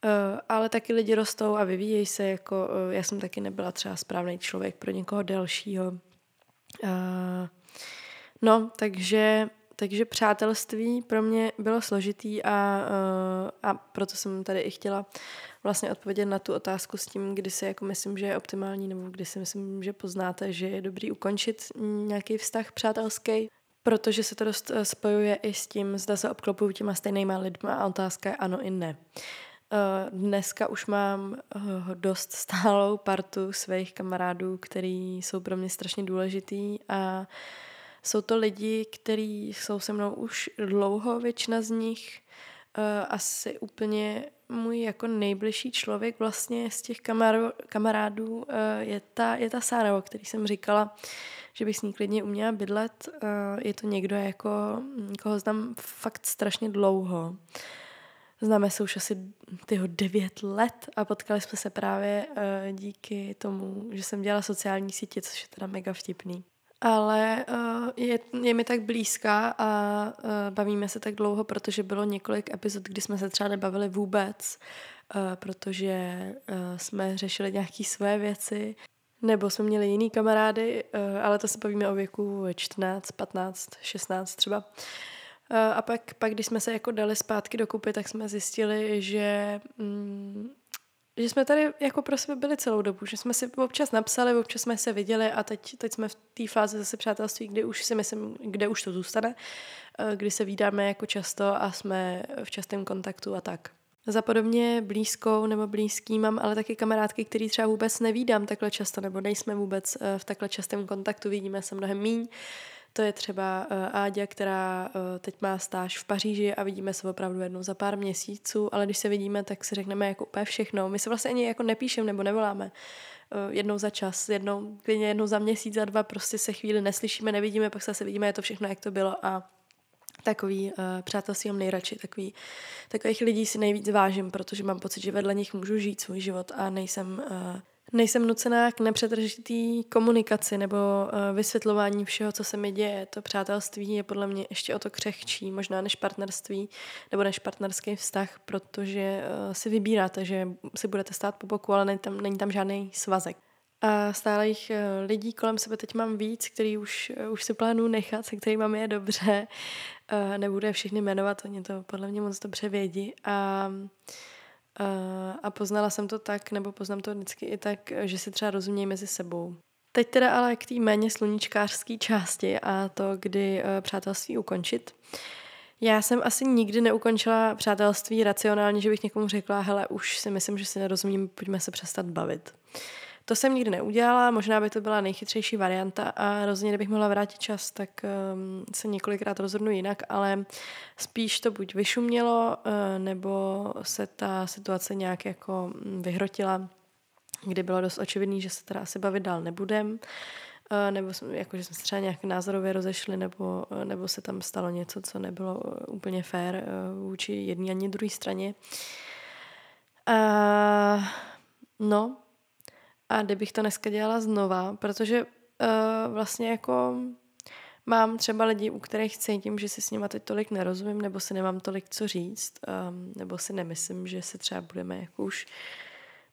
eh, ale taky lidi rostou a vyvíjejí se, jako já jsem taky nebyla třeba správný člověk pro někoho delšího. No, takže takže přátelství pro mě bylo složitý a, a proto jsem tady i chtěla vlastně odpovědět na tu otázku s tím, kdy si jako myslím, že je optimální, nebo kdy si myslím, že poznáte, že je dobrý ukončit nějaký vztah přátelský, protože se to dost eh, spojuje i s tím, zda se obklopuju těma stejnýma lidma a otázka je ano i ne. Eh, dneska už mám eh, dost stálou partu svých kamarádů, který jsou pro mě strašně důležitý a Jsou to lidi, kteří jsou se mnou už dlouho, většina z nich. Asi úplně můj jako nejbližší člověk vlastně z těch kamarádů, kamarádů uh, je, ta, je ta Sára, o který jsem říkala, že bych s ní klidně uměla bydlet. Uh, je to někdo, jako, koho znám fakt strašně dlouho. Známe se už asi tyho devět let a potkali jsme se právě uh, díky tomu, že jsem dělala sociální sítě, což je teda mega vtipný. Ale uh, je, je mi tak blízká a uh, bavíme se tak dlouho, protože bylo několik epizod, kdy jsme se třeba nebavili vůbec, uh, protože uh, jsme řešili nějaké své věci, nebo jsme měli jiný kamarády, uh, ale to se bavíme o věku 14, 15, 16 třeba. Uh, a pak, pak, když jsme se jako dali zpátky dokupy, tak jsme zjistili, že mm, že jsme tady jako pro sebe byli celou dobu, že jsme si občas napsali, občas jsme se viděli a teď, teď jsme v té fázi zase přátelství, kde už si myslím, kde už to zůstane, eh, kdy se vídáme jako často a jsme v častém kontaktu a tak. Za podobně blízkou nebo blízký mám ale taky kamarádky, který třeba vůbec nevídám takhle často, nebo nejsme vůbec eh, v takhle častém kontaktu, vidíme se mnohem míň. To je třeba uh, Áďa, která uh, teď má stáž v Paříži a vidíme se opravdu jednou za pár měsíců, ale když se vidíme, tak si řekneme jako úplně všechno. My se vlastně ani jako nepíšeme nebo nevoláme uh, jednou za čas, jednou, klidně jednou za měsíc, za dva, prostě se chvíli neslyšíme, nevidíme, pak se zase vidíme, je to všechno, jak to bylo a takový uh, přátelství mám nejradši, takový, takových lidí si nejvíc vážím, protože mám pocit, že vedle nich můžu žít svůj život a nejsem uh, Nejsem nucená k nepřetržitý komunikaci nebo uh, vysvětlování všeho, co se mi děje. To přátelství je podle mě ještě o to křehčí, možná než partnerství nebo než partnerský vztah, protože uh, si vybíráte, že si budete stát po boku, ale není tam, není tam žádný svazek. A stále jich uh, lidí kolem sebe teď mám víc, který už, už si plánuju nechat, se kterými je dobře. Nebudu je všechny jmenovat, oni to podle mě moc dobře vědí. A a poznala jsem to tak, nebo poznám to vždycky i tak, že si třeba rozumějí mezi sebou. Teď teda ale k té méně sluníčkářské části a to, kdy uh, přátelství ukončit. Já jsem asi nikdy neukončila přátelství racionálně, že bych někomu řekla, hele, už si myslím, že si nerozumím, pojďme se přestat bavit. To jsem nikdy neudělala, možná by to byla nejchytřejší varianta a rozhodně, kdybych mohla vrátit čas, tak um, se několikrát rozhodnu jinak, ale spíš to buď vyšumělo, uh, nebo se ta situace nějak jako mm, vyhrotila, kdy bylo dost očividný, že se teda asi bavit dál nebudem, uh, nebo jako, že jsme se třeba nějak názorově rozešli, nebo, uh, nebo se tam stalo něco, co nebylo úplně uh, vůči jedné ani druhé straně. Uh, no, a kdybych to dneska dělala znova, protože uh, vlastně jako mám třeba lidi, u kterých cítím, že si s nima teď tolik nerozumím, nebo si nemám tolik co říct, um, nebo si nemyslím, že se třeba budeme jako už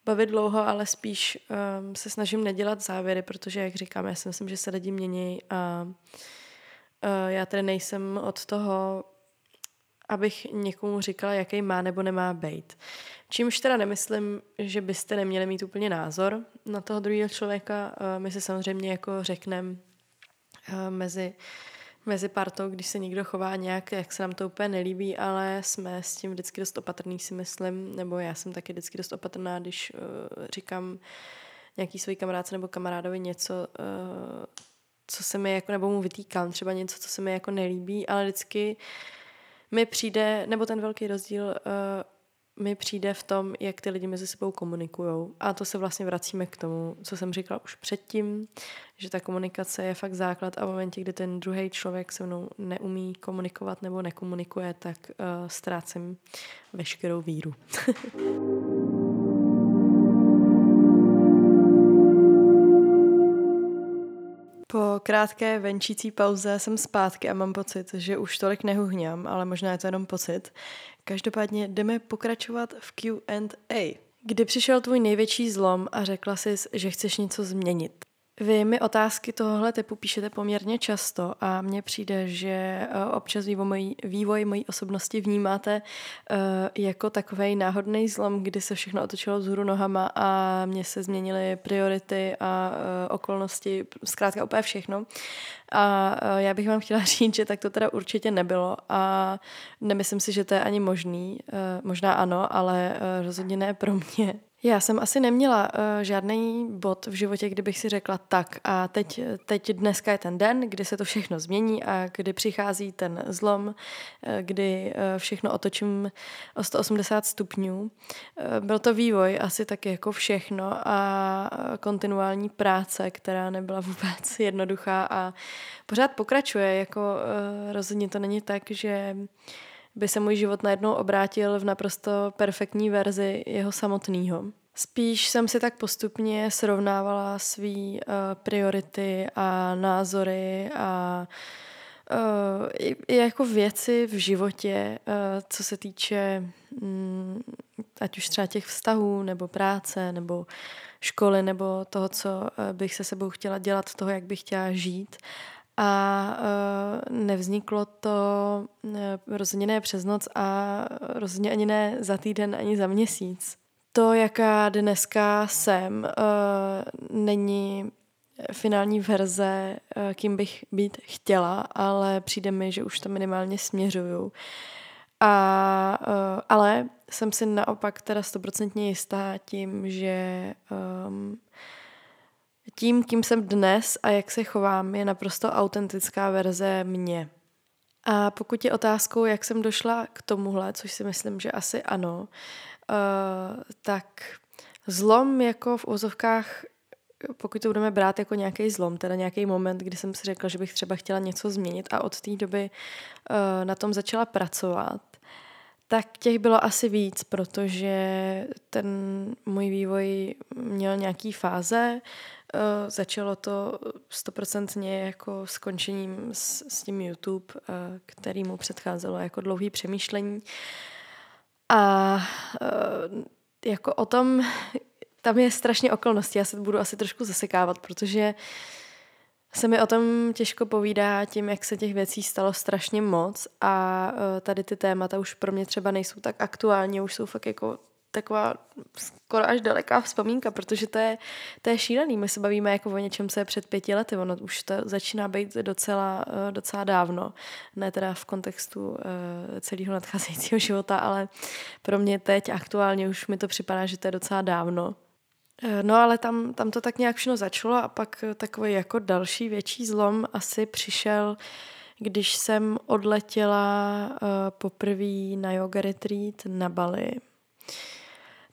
bavit dlouho, ale spíš um, se snažím nedělat závěry, protože, jak říkám, já si myslím, že se lidi mění a uh, já tedy nejsem od toho, abych někomu říkala, jaký má nebo nemá být. Čímž teda nemyslím, že byste neměli mít úplně názor na toho druhého člověka. Eh, my si samozřejmě jako řekneme eh, mezi, mezi partou, když se někdo chová nějak, jak se nám to úplně nelíbí, ale jsme s tím vždycky dost opatrný, si myslím, nebo já jsem taky vždycky dost opatrná, když uh, říkám nějaký svůj kamarádce nebo kamarádovi něco, uh, co se mi jako, nebo mu vytýkám, třeba něco, co se mi jako nelíbí, ale vždycky mi přijde, nebo ten velký rozdíl uh, mi přijde v tom, jak ty lidi mezi sebou komunikují. A to se vlastně vracíme k tomu, co jsem říkala už předtím, že ta komunikace je fakt základ a v momentě, kdy ten druhý člověk se mnou neumí komunikovat nebo nekomunikuje, tak uh, ztrácím veškerou víru. Po krátké venčící pauze jsem zpátky a mám pocit, že už tolik nehuhňám, ale možná je to jenom pocit. Každopádně jdeme pokračovat v Q&A. Kdy přišel tvůj největší zlom a řekla jsi, že chceš něco změnit? Vy mi otázky tohohle typu píšete poměrně často a mně přijde, že eh, občas vývoj mojí, vývoj mojí osobnosti vnímáte uh, jako takový náhodný zlom, kdy se všechno otočilo vzhůru nohama a mně se změnily priority a uh, okolnosti, zkrátka úplně všechno. A já bych vám chtěla říct, že tak to teda určitě nebylo a nemyslím si, že to je ani možný. Možná ano, ale rozhodně ne pro mě. Já jsem asi neměla uh, žádný bod v životě, kdybych si řekla tak a teď, teď dneska je ten den, kdy se to všechno změní a kdy přichází ten zlom, uh, kdy uh, všechno otočím o 180 stupňů. Uh, byl to vývoj asi taky jako všechno a kontinuální práce, která nebyla vůbec jednoduchá a pořád pokračuje, jako uh, rozhodně to není tak, že by se můj život najednou obrátil v naprosto perfektní verzi jeho samotného. Spíš jsem si tak postupně srovnávala své uh, priority a názory a uh, i, i jako věci v životě, uh, co se týče um, ať už třeba těch vztahů, nebo práce, nebo školy, nebo toho, co uh, bych se sebou chtěla dělat, toho, jak bych chtěla žít a uh, nevzniklo to uh, rozhodně ne přes noc a rozhodně ani ne za týden, ani za měsíc. To, jaká dneska jsem, uh, není finální verze, uh, kým bych být chtěla, ale přijde mi, že už to minimálně směřuju. A, uh, ale jsem si naopak teda stoprocentně jistá tím, že um, tím, kým jsem dnes a jak se chovám, je naprosto autentická verze mě. A pokud je otázkou, jak jsem došla k tomuhle, což si myslím, že asi ano, uh, tak zlom jako v úzovkách, pokud to budeme brát jako nějaký zlom, teda nějaký moment, kdy jsem si řekla, že bych třeba chtěla něco změnit a od té doby uh, na tom začala pracovat, tak těch bylo asi víc, protože ten můj vývoj měl nějaký fáze, Uh, začalo to stoprocentně jako skončením s, s tím YouTube, uh, který mu předcházelo jako dlouhý přemýšlení. A uh, jako o tom, tam je strašně okolností, já se budu asi trošku zasekávat, protože se mi o tom těžko povídá tím, jak se těch věcí stalo strašně moc a tady ty témata už pro mě třeba nejsou tak aktuální, už jsou fakt jako taková skoro až daleká vzpomínka, protože to je, to je šílený. My se bavíme jako o něčem, co je před pěti lety. Ono už to začíná být docela, eh, docela dávno. Ne teda v kontextu eh, celého nadcházejícího života, ale pro mě teď aktuálně už mi to připadá, že to je docela dávno. Eh, no ale tam, tam to tak nějak všechno začalo a pak takový jako další větší zlom asi přišel, když jsem odletěla poprvé na yoga retreat na Bali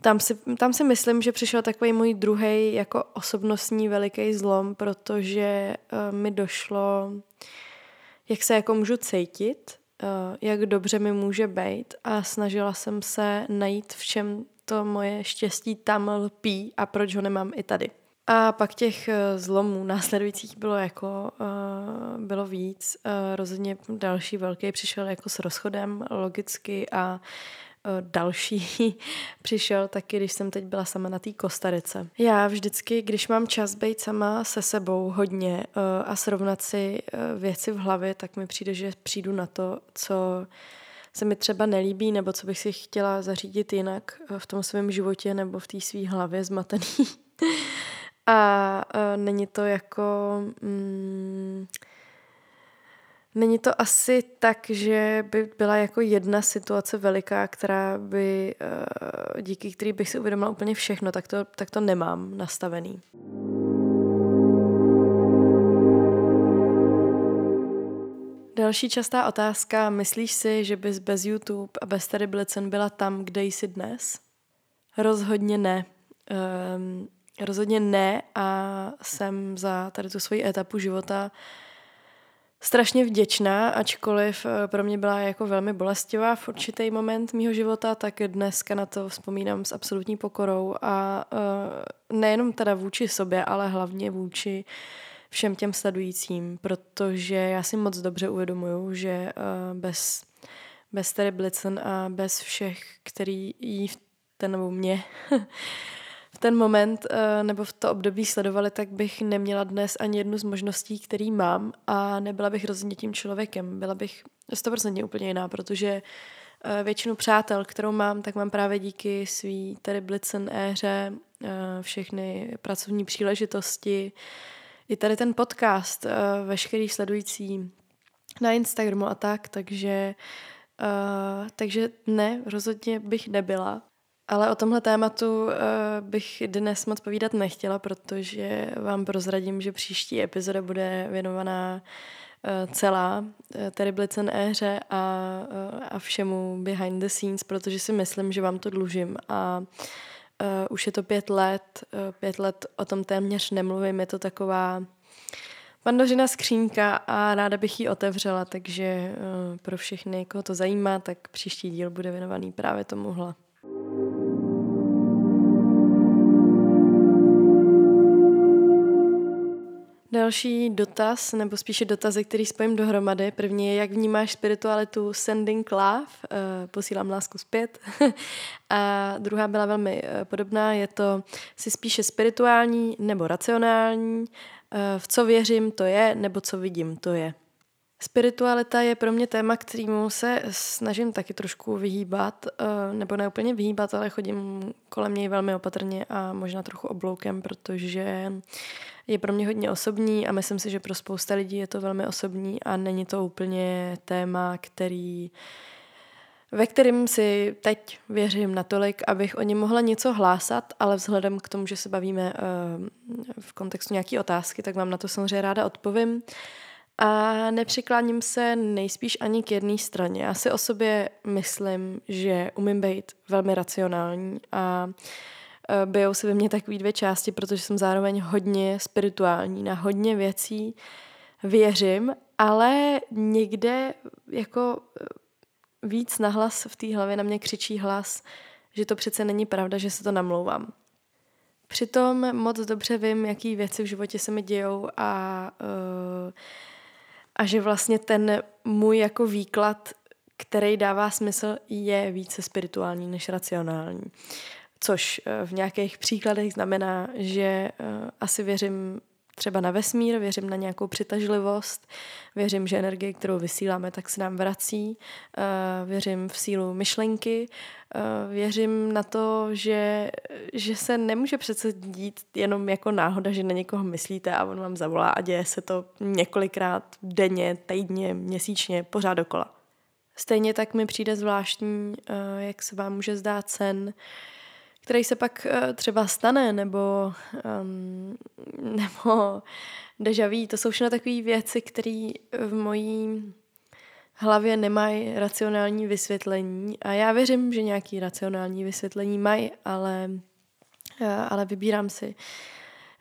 tam si, tam si myslím, že přišel takový můj druhý jako osobnostní veliký zlom, protože uh, mi došlo, jak se jako můžu cítit, uh, jak dobře mi může být a snažila jsem se najít, v čem to moje štěstí tam lpí a proč ho nemám i tady. A pak těch uh, zlomů následujících bylo jako, uh, bylo víc. Uh, rozhodně další velký přišel jako s rozchodem logicky a Eh, další přišel taky, když jsem teď byla sama na té Kostarice. Já vždycky, když mám čas být sama se sebou hodně eh, a srovnat si eh, věci v hlavě, tak mi přijde, že přijdu na to, co se mi třeba nelíbí, nebo co bych si chtěla zařídit jinak v tom svém životě nebo v té své hlavě zmatený. a není to jako... Mm, Není to asi tak, že by byla jako jedna situace veliká, která by, eh, díky který bych si uvědomila úplně všechno, tak to, tak to nemám nastavený. Další častá otázka. Myslíš si, že bys bez YouTube a bez Terry Blitzen byla tam, kde jsi dnes? Rozhodně ne. Um, rozhodně ne a jsem za tady tu svoji etapu života uh, strašně vděčná, ačkoliv eh, pro mě byla jako velmi bolestivá v určitý moment mýho života, tak dneska na to vzpomínám s absolutní pokorou a uh, nejenom teda vůči sobě, ale hlavně vůči všem těm sledujícím, protože já si moc dobře uvědomuju, že uh, bez, bez Terry Blitzen a bez všech, který jí v ten nebo mě ten moment eh, nebo v to období sledovali, tak bych neměla dnes ani jednu z možností, který mám a nebyla bych rozhodně tím člověkem. Byla bych 100% úplně jiná, protože eh, většinu přátel, kterou mám, tak mám právě díky svý tady Blitzen éře, eh, všechny pracovní příležitosti, i tady ten podcast, veškerý sledující na Instagramu a tak, takže, takže ne, rozhodně bych nebyla. Ale o tomhle tématu uh, bych dnes moc povídat nechtěla, protože vám prozradím, že příští epizoda bude věnovaná uh, celá Terry Blitzen éře a, a všemu behind the scenes, protože si myslím, že vám to dlužím a uh, už je to pět let, uh, pět let o tom téměř nemluvím, je to taková pandořina skřínka a ráda bych ji otevřela, takže uh, pro všechny, koho to zajímá, tak příští díl bude věnovaný právě tomuhle. Další dotaz, nebo spíše dotazy, který spojím dohromady. První je, jak vnímáš spiritualitu sending love, uh, posílám lásku zpět. a druhá byla velmi uh, podobná, je to si spíše spirituální nebo racionální, uh, v co věřím, to je, nebo co vidím, to je. Spiritualita je pro mě téma, kterýmu se snažím taky trošku vyhýbat, nebo ne úplně vyhýbat, ale chodím kolem něj velmi opatrně a možná trochu obloukem, protože je pro mě hodně osobní a myslím si, že pro spousta lidí je to velmi osobní a není to úplně téma, který ve kterým si teď věřím natolik, abych o něm mohla něco hlásat, ale vzhledem k tomu, že se bavíme uh, v kontextu nějaké otázky, tak vám na to samozřejmě ráda odpovím. A nepřikláním se nejspíš ani k jedné straně. Já si o sobě myslím, že umím být velmi racionální a Eh, bijou se ve mně takové dvě části, protože jsem zároveň hodně spirituální, na hodně věcí věřím, ale někde jako eh, víc nahlas v té hlavě na mě křičí hlas, že to přece není pravda, že se to namlouvám. Přitom moc dobře vím, jaký věci v životě se mi dějou a, uh, a že vlastně ten můj jako výklad, který dává smysl, je více spirituální než racionální. Což eh, v nějakých příkladech znamená, že eh, asi věřím třeba na vesmír, věřím na nějakou přitažlivost, věřím, že energie, kterou vysíláme, tak se nám vrací, eh, věřím v sílu myšlenky, věřím na to, že, že se nemůže přece dít jenom jako náhoda, že na někoho myslíte a on vám zavolá a děje se to několikrát denně, týdně, měsíčně, pořád dokola. Stejně tak mi přijde zvláštní, jak se vám může zdát sen, který se pak uh, třeba stane, nebo, um, nebo deja To jsou všechno takové věci, které v mojí hlavě nemají racionální vysvětlení. A já věřím, že nějaký racionální vysvětlení mají, ale, uh, ale vybírám si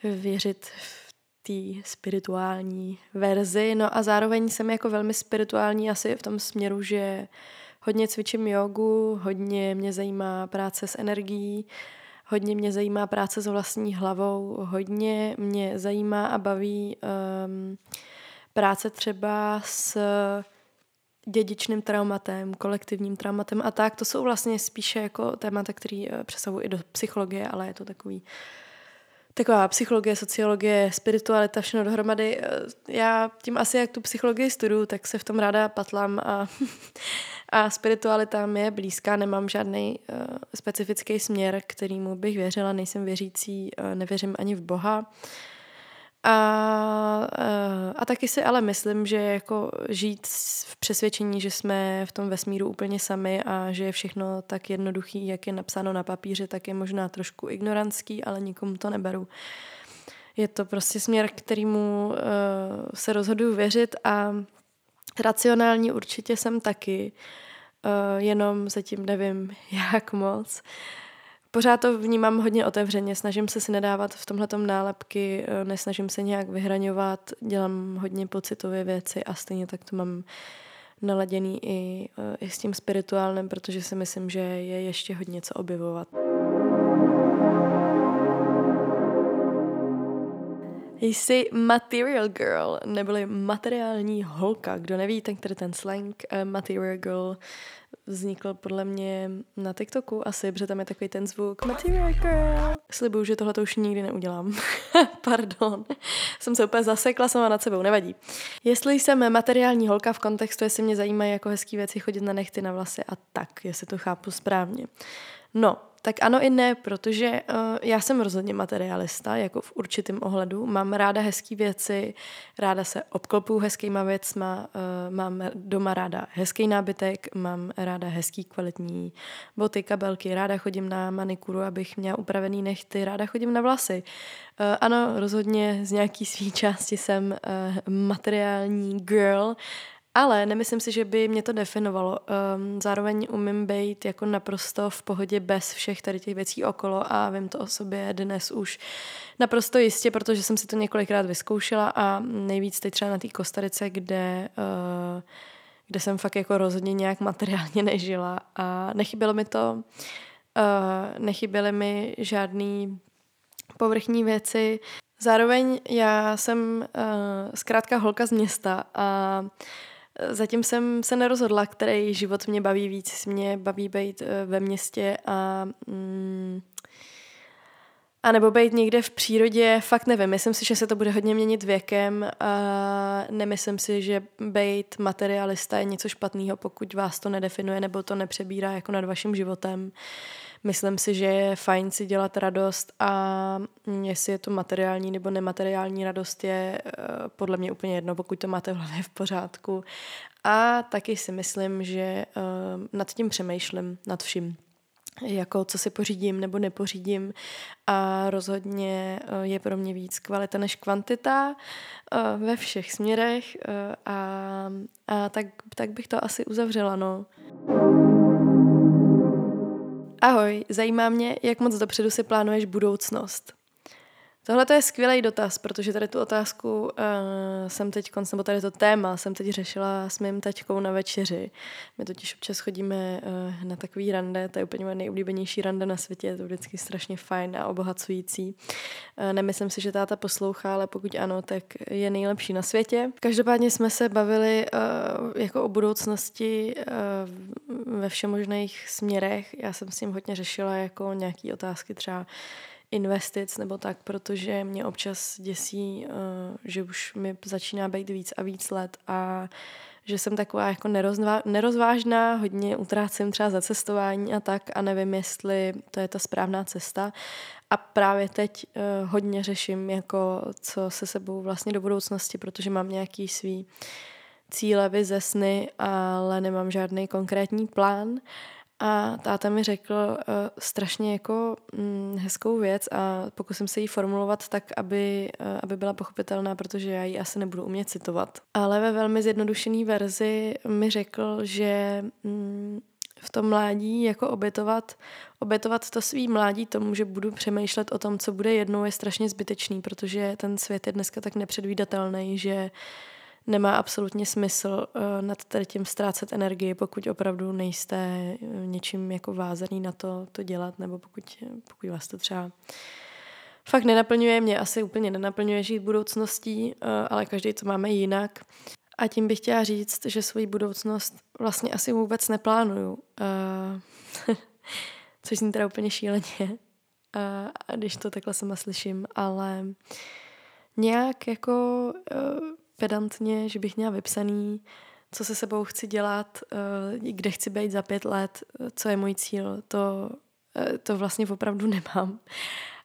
věřit v té spirituální verzi. No a zároveň jsem jako velmi spirituální asi v tom směru, že hodně cvičím jogu, hodně mě zajímá práce s energií, hodně mě zajímá práce s vlastní hlavou, hodně mě zajímá a baví um, práce třeba s dědičným traumatem, kolektivním traumatem a tak. To jsou vlastně spíše jako témata, které uh, přesahují i do psychologie, ale je to takový taková psychologie, sociologie, spiritualita, všechno dohromady. Eh, já tím asi, jak tu psychologii studuju, tak se v tom ráda patlám a, a spiritualita mi je blízká, nemám žádný uh, specifický směr, kterýmu bych věřila, nejsem věřící, uh, nevěřím ani v Boha. Uh, a, a taky si ale myslím, že jako žít v přesvědčení, že jsme v tom vesmíru úplně sami a že je všechno tak jednoduchý, jak je napsáno na papíře, tak je možná trošku ignorantský, ale nikomu to neberu. Je to prostě směr, kterýmu uh, se rozhoduju věřit a racionální určitě jsem taky, uh, jenom zatím nevím, jak moc. Uh, Pořád to vnímám hodně otevřeně, snažím se si nedávat v tomhle nálepky, eh, nesnažím se nějak vyhraňovat, dělám hodně pocitové věci a stejně tak to mám naladěný i, eh, i s tím spirituálním, protože si myslím, že je ještě hodně co objevovat. Jsi material girl, neboli materiální holka. Kdo neví, ten, který ten slang uh, material girl vznikl podle mě na TikToku asi, protože tam je takový ten zvuk Material Girl. Slibuju, že tohle to už nikdy neudělám. Pardon. Jsem se úplně zasekla sama nad sebou, nevadí. Jestli jsem materiální holka v kontextu, jestli mě zajímají jako hezký věci chodit na nechty, na vlasy a tak, jestli to chápu správně. No, tak ano i ne, protože uh, já jsem rozhodně materialista, jako v určitém ohledu. Mám ráda hezké věci, ráda se obklopuju hezkýma věcma, uh, mám doma ráda hezký nábytek, mám ráda hezký kvalitní boty, kabelky, ráda chodím na manikuru, abych měla upravený nechty, ráda chodím na vlasy. Uh, ano, rozhodně z nějaký svý části jsem uh, materiální girl, ale nemyslím si, že by mě to definovalo. Um, zároveň umím být jako naprosto v pohodě bez všech tady těch věcí okolo a vím to o sobě dnes už naprosto jistě, protože jsem si to několikrát vyzkoušela a nejvíc teď třeba na té Kostarice, kde, uh, kde jsem fakt jako rozhodně nějak materiálně nežila a nechybělo mi to, uh, nechyběly mi žádný povrchní věci. Zároveň já jsem uh, zkrátka holka z města a uh, Zatím jsem se nerozhodla, který život mě baví víc. Mě baví být eh, ve městě a mm, a nebo být někde v přírodě, fakt nevím. Myslím si, že se to bude hodně měnit věkem a nemyslím si, že být materialista je něco špatného, pokud vás to nedefinuje nebo to nepřebírá jako nad vaším životem. Myslím si, že je fajn si dělat radost a jestli je to materiální nebo nemateriální radost je eh, podle mě úplně jedno, pokud to máte v hlavě v pořádku. A taky si myslím, že eh, nad tím přemýšlím, nad vším jako co si pořídím nebo nepořídím a rozhodně eh, je pro mě víc kvalita než kvantita ve všech směrech a, a tak, tak bych to asi uzavřela, no. Ahoj, zajímá mě, jak moc dopředu si plánuješ budoucnost. Tohle je skvělý dotaz, protože tady tu otázku uh, jsem teď, nebo tady to téma jsem teď řešila s mým taťkou na večeři. My totiž občas chodíme uh, na takový rande, to je úplně moje nejoblíbenější rande na světě, je to vždycky strašně fajn a obohacující. Uh, nemyslím si, že táta poslouchá, ale pokud ano, tak je nejlepší na světě. Každopádně jsme se bavili uh, jako o budoucnosti uh, ve všemožných směrech. Já jsem s ním hodně řešila jako nějaký otázky třeba investic nebo tak, protože mě občas děsí, uh, že už mi začíná být víc a víc let a že jsem taková jako nerozvá, nerozvážná, hodně utrácím třeba za cestování a tak a nevím, jestli to je ta správná cesta. A právě teď uh, hodně řeším, jako co se sebou vlastně do budoucnosti, protože mám nějaký svý cíle, vize, sny, ale nemám žádný konkrétní plán. A táta mi řekl uh, strašně jako mm, hezkou věc a pokusím se ji formulovat tak, aby, uh, aby byla pochopitelná, protože já ji asi nebudu umět citovat. Ale ve velmi zjednodušené verzi mi řekl, že mm, v tom mládí jako obětovat, obětovat to svý mládí tomu, že budu přemýšlet o tom, co bude jednou, je strašně zbytečný, protože ten svět je dneska tak nepředvídatelný, že uh, nemá absolutně smysl uh, nad tady tím ztrácet energii, pokud opravdu nejste eh, něčím jako vázaný na to, to dělat, nebo pokud, pokud vás to třeba fakt nenaplňuje, mě asi úplně nenaplňuje žít budoucností, uh, ale každý to máme jinak. A tím bych chtěla říct, že svoji budoucnost vlastně asi vůbec neplánuju. Uh, což zní teda úplně šíleně, uh, když to takhle sama slyším, ale nějak jako pedantně, že bych měla vypsaný, co se sebou chci dělat, eh, kde chci být za pět let, eh, co je můj cíl, to, eh, to vlastně opravdu nemám.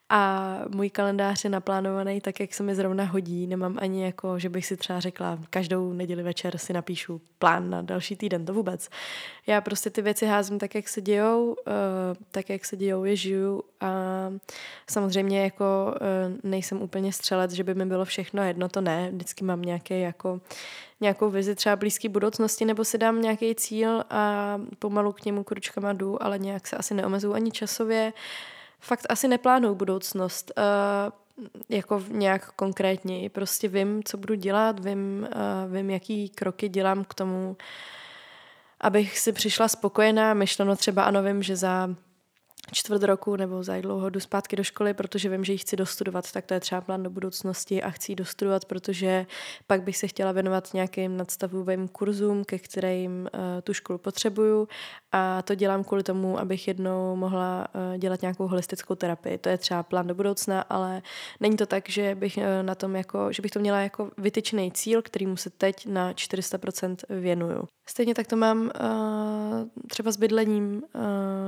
A můj kalendář je naplánovaný tak, jak se mi zrovna hodí. Nemám ani jako, že bych si třeba řekla, každou neděli večer si napíšu plán na další týden, to vůbec. Já prostě ty věci házím tak, jak se dějou, eh, tak, jak se dějou, je žiju a samozřejmě jako eh, nejsem úplně střelec, že by mi bylo všechno jedno, to ne. Vždycky mám nějaké jako nějakou vizi třeba blízké budoucnosti, nebo si dám nějaký cíl a pomalu k němu kručkama jdu, ale nějak se asi neomezuju ani časově. Uh, fakt asi neplánuju budoucnost uh, jako nějak konkrétně. Prostě vím, co budu dělat, vím, uh, vím, jaký kroky dělám k tomu, abych si přišla spokojená, myšleno třeba ano, vím, že za čtvrt roku nebo za dlouho jdu zpátky do školy, protože vím, že ji chci dostudovat, tak to je třeba plán do budoucnosti a chci ji dostudovat, protože pak bych se chtěla věnovat nějakým nadstavovým kurzům, ke kterým uh, tu školu potřebuju a to dělám kvůli tomu, abych jednou mohla uh, dělat nějakou holistickou terapii. To je třeba plán do budoucna, ale není to tak, že bych uh, na tom jako, že bych to měla jako vytyčený cíl, kterýmu se teď na 400% věnuju. Stejně tak to mám uh, třeba s bydlením uh,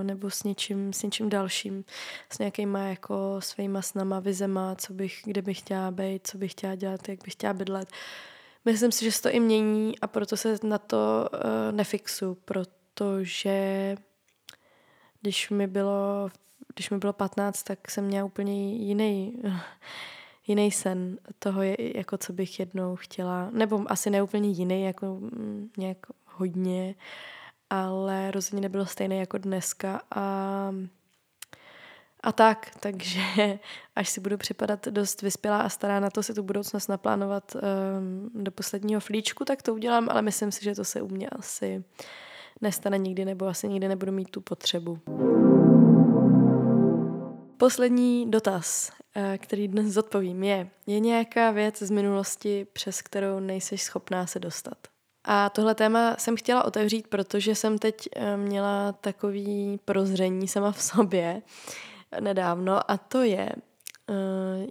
nebo s něčím, s něčím dalším, s nějakýma jako svýma snama, vizema, co bych, kde bych chtěla být, co bych chtěla dělat, jak bych chtěla bydlet. Myslím si, že se to i mění a proto se na to uh, nefixu, protože když mi bylo, když mi bylo 15, tak jsem měla úplně jiný, jiný sen toho, jako co bych jednou chtěla, nebo asi neúplně jiný, jako mm, nějak hodně, ale rozhodně nebylo stejné jako dneska a a tak, takže až si budu připadat dost vyspělá a stará na to si tu budoucnost naplánovat um, do posledního flíčku, tak to udělám, ale myslím si, že to se u mě asi nestane nikdy, nebo asi nikdy nebudu mít tu potřebu. Poslední dotaz, eh, který dnes zodpovím, je, je nějaká věc z minulosti, přes kterou nejseš schopná se dostat? A tohle téma jsem chtěla otevřít, protože jsem teď eh, měla takový prozření sama v sobě nedávno a to je, eh,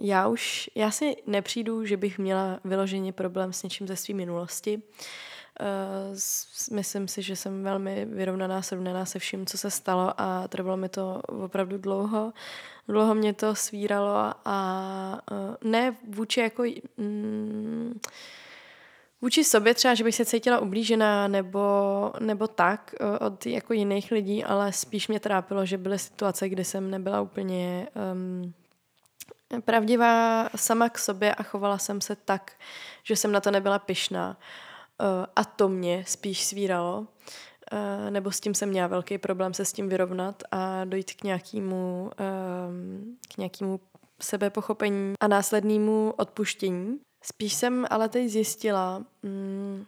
já už, já si nepřijdu, že bych měla vyloženě problém s něčím ze své minulosti. Myslím si, že jsem velmi vyrovnaná, srovnaná se vším, co se stalo a trvalo mi to opravdu dlouho. Dlouho mě to svíralo a ne vůči jako mm, vůči sobě třeba, že bych se cítila ublížená nebo, nebo tak od jako jiných lidí, ale spíš mě trápilo, že byly situace, kdy jsem nebyla úplně um, pravdivá sama k sobě a chovala jsem se tak, že jsem na to nebyla pyšná. Uh, a to mě spíš svíralo. Uh, nebo s tím jsem měla velký problém se s tím vyrovnat a dojít k nějakému, um, k nějakému sebepochopení a následnému odpuštění. Spíš jsem ale teď zjistila, um,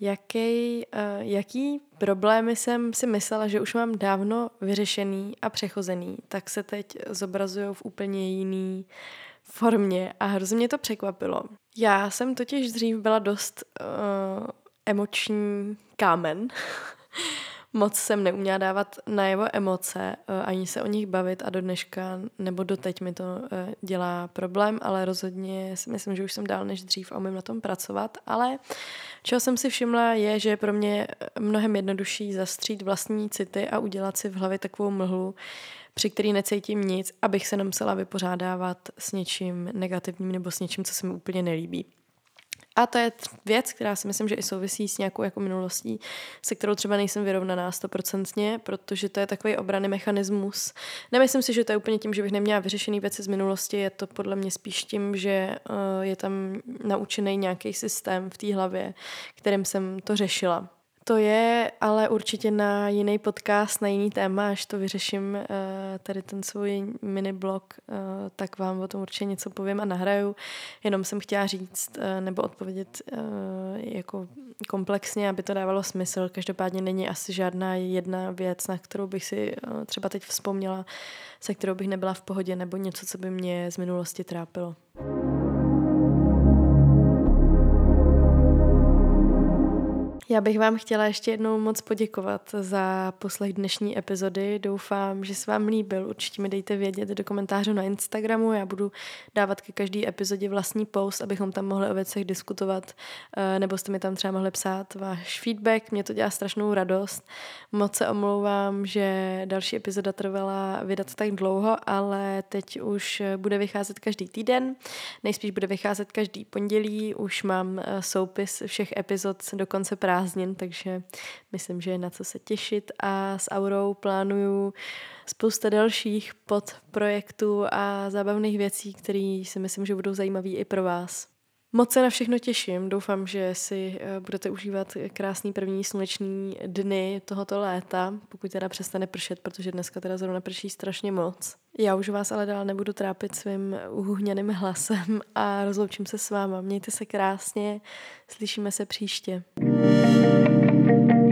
jaký, uh, jaký problémy jsem si myslela, že už mám dávno vyřešený a přechozený, tak se teď zobrazují v úplně jiný formě a hrozně mě to překvapilo. Já jsem totiž dřív byla dost uh, emoční kámen. Moc jsem neuměla dávat najevo emoce, uh, ani se o nich bavit a do dneška, nebo do teď mi to uh, dělá problém, ale rozhodně si myslím, že už jsem dál než dřív a umím na tom pracovat. Ale čeho jsem si všimla je, že je pro mě mnohem jednodušší zastřít vlastní city a udělat si v hlavě takovou mlhu, při který necítím nic, abych se nemusela vypořádávat s něčím negativním nebo s něčím, co se mi úplně nelíbí. A to je věc, která si myslím, že i souvisí s nějakou jako minulostí, se kterou třeba nejsem vyrovnaná stoprocentně, protože to je takový obrany mechanismus. Nemyslím si, že to je úplně tím, že bych neměla vyřešený věci z minulosti, je to podle mě spíš tím, že uh, je tam naučený nějaký systém v té hlavě, kterým jsem to řešila. To je ale určitě na jiný podcast, na jiný téma, až to vyřeším uh, tady ten svůj mini blog, uh, tak vám o tom určitě něco povím a nahraju. Jenom jsem chtěla říct uh, nebo odpovědět uh, jako komplexně, aby to dávalo smysl. Každopádně není asi žádná jedna věc, na kterou bych si třeba teď vzpomněla, se kterou bych nebyla v pohodě, nebo něco, co by mě z minulosti trápilo. Já bych vám chtěla ještě jednou moc poděkovat za poslech dnešní epizody. Doufám, že se vám líbil. Určitě mi dejte vědět do komentářů na Instagramu. Já budu dávat ke každé epizodě vlastní post, abychom tam mohli o věcech diskutovat, eh, nebo jste mi tam třeba mohli psát váš feedback. Mě to dělá strašnou radost. Moc se omlouvám, že další epizoda trvala vydat tak dlouho, ale teď už bude vycházet každý týden. Nejspíš bude vycházet každý pondělí. Už mám eh, soupis všech epizod do konce práce prázdnin, takže myslím, že je na co se těšit a s Aurou plánuju spousta dalších podprojektů a zábavných věcí, které si myslím, že budou zajímavé i pro vás. Moc se na všechno těším. Doufám, že si eh, budete užívat krásný první sluneční dny tohoto léta, pokud teda přestane pršet, protože dneska teda zrovna prší strašně moc. Já už vás ale dál nebudu trápit svým uhuhněným hlasem a rozloučím se s váma. Mějte se krásně, slyšíme se příště. thank you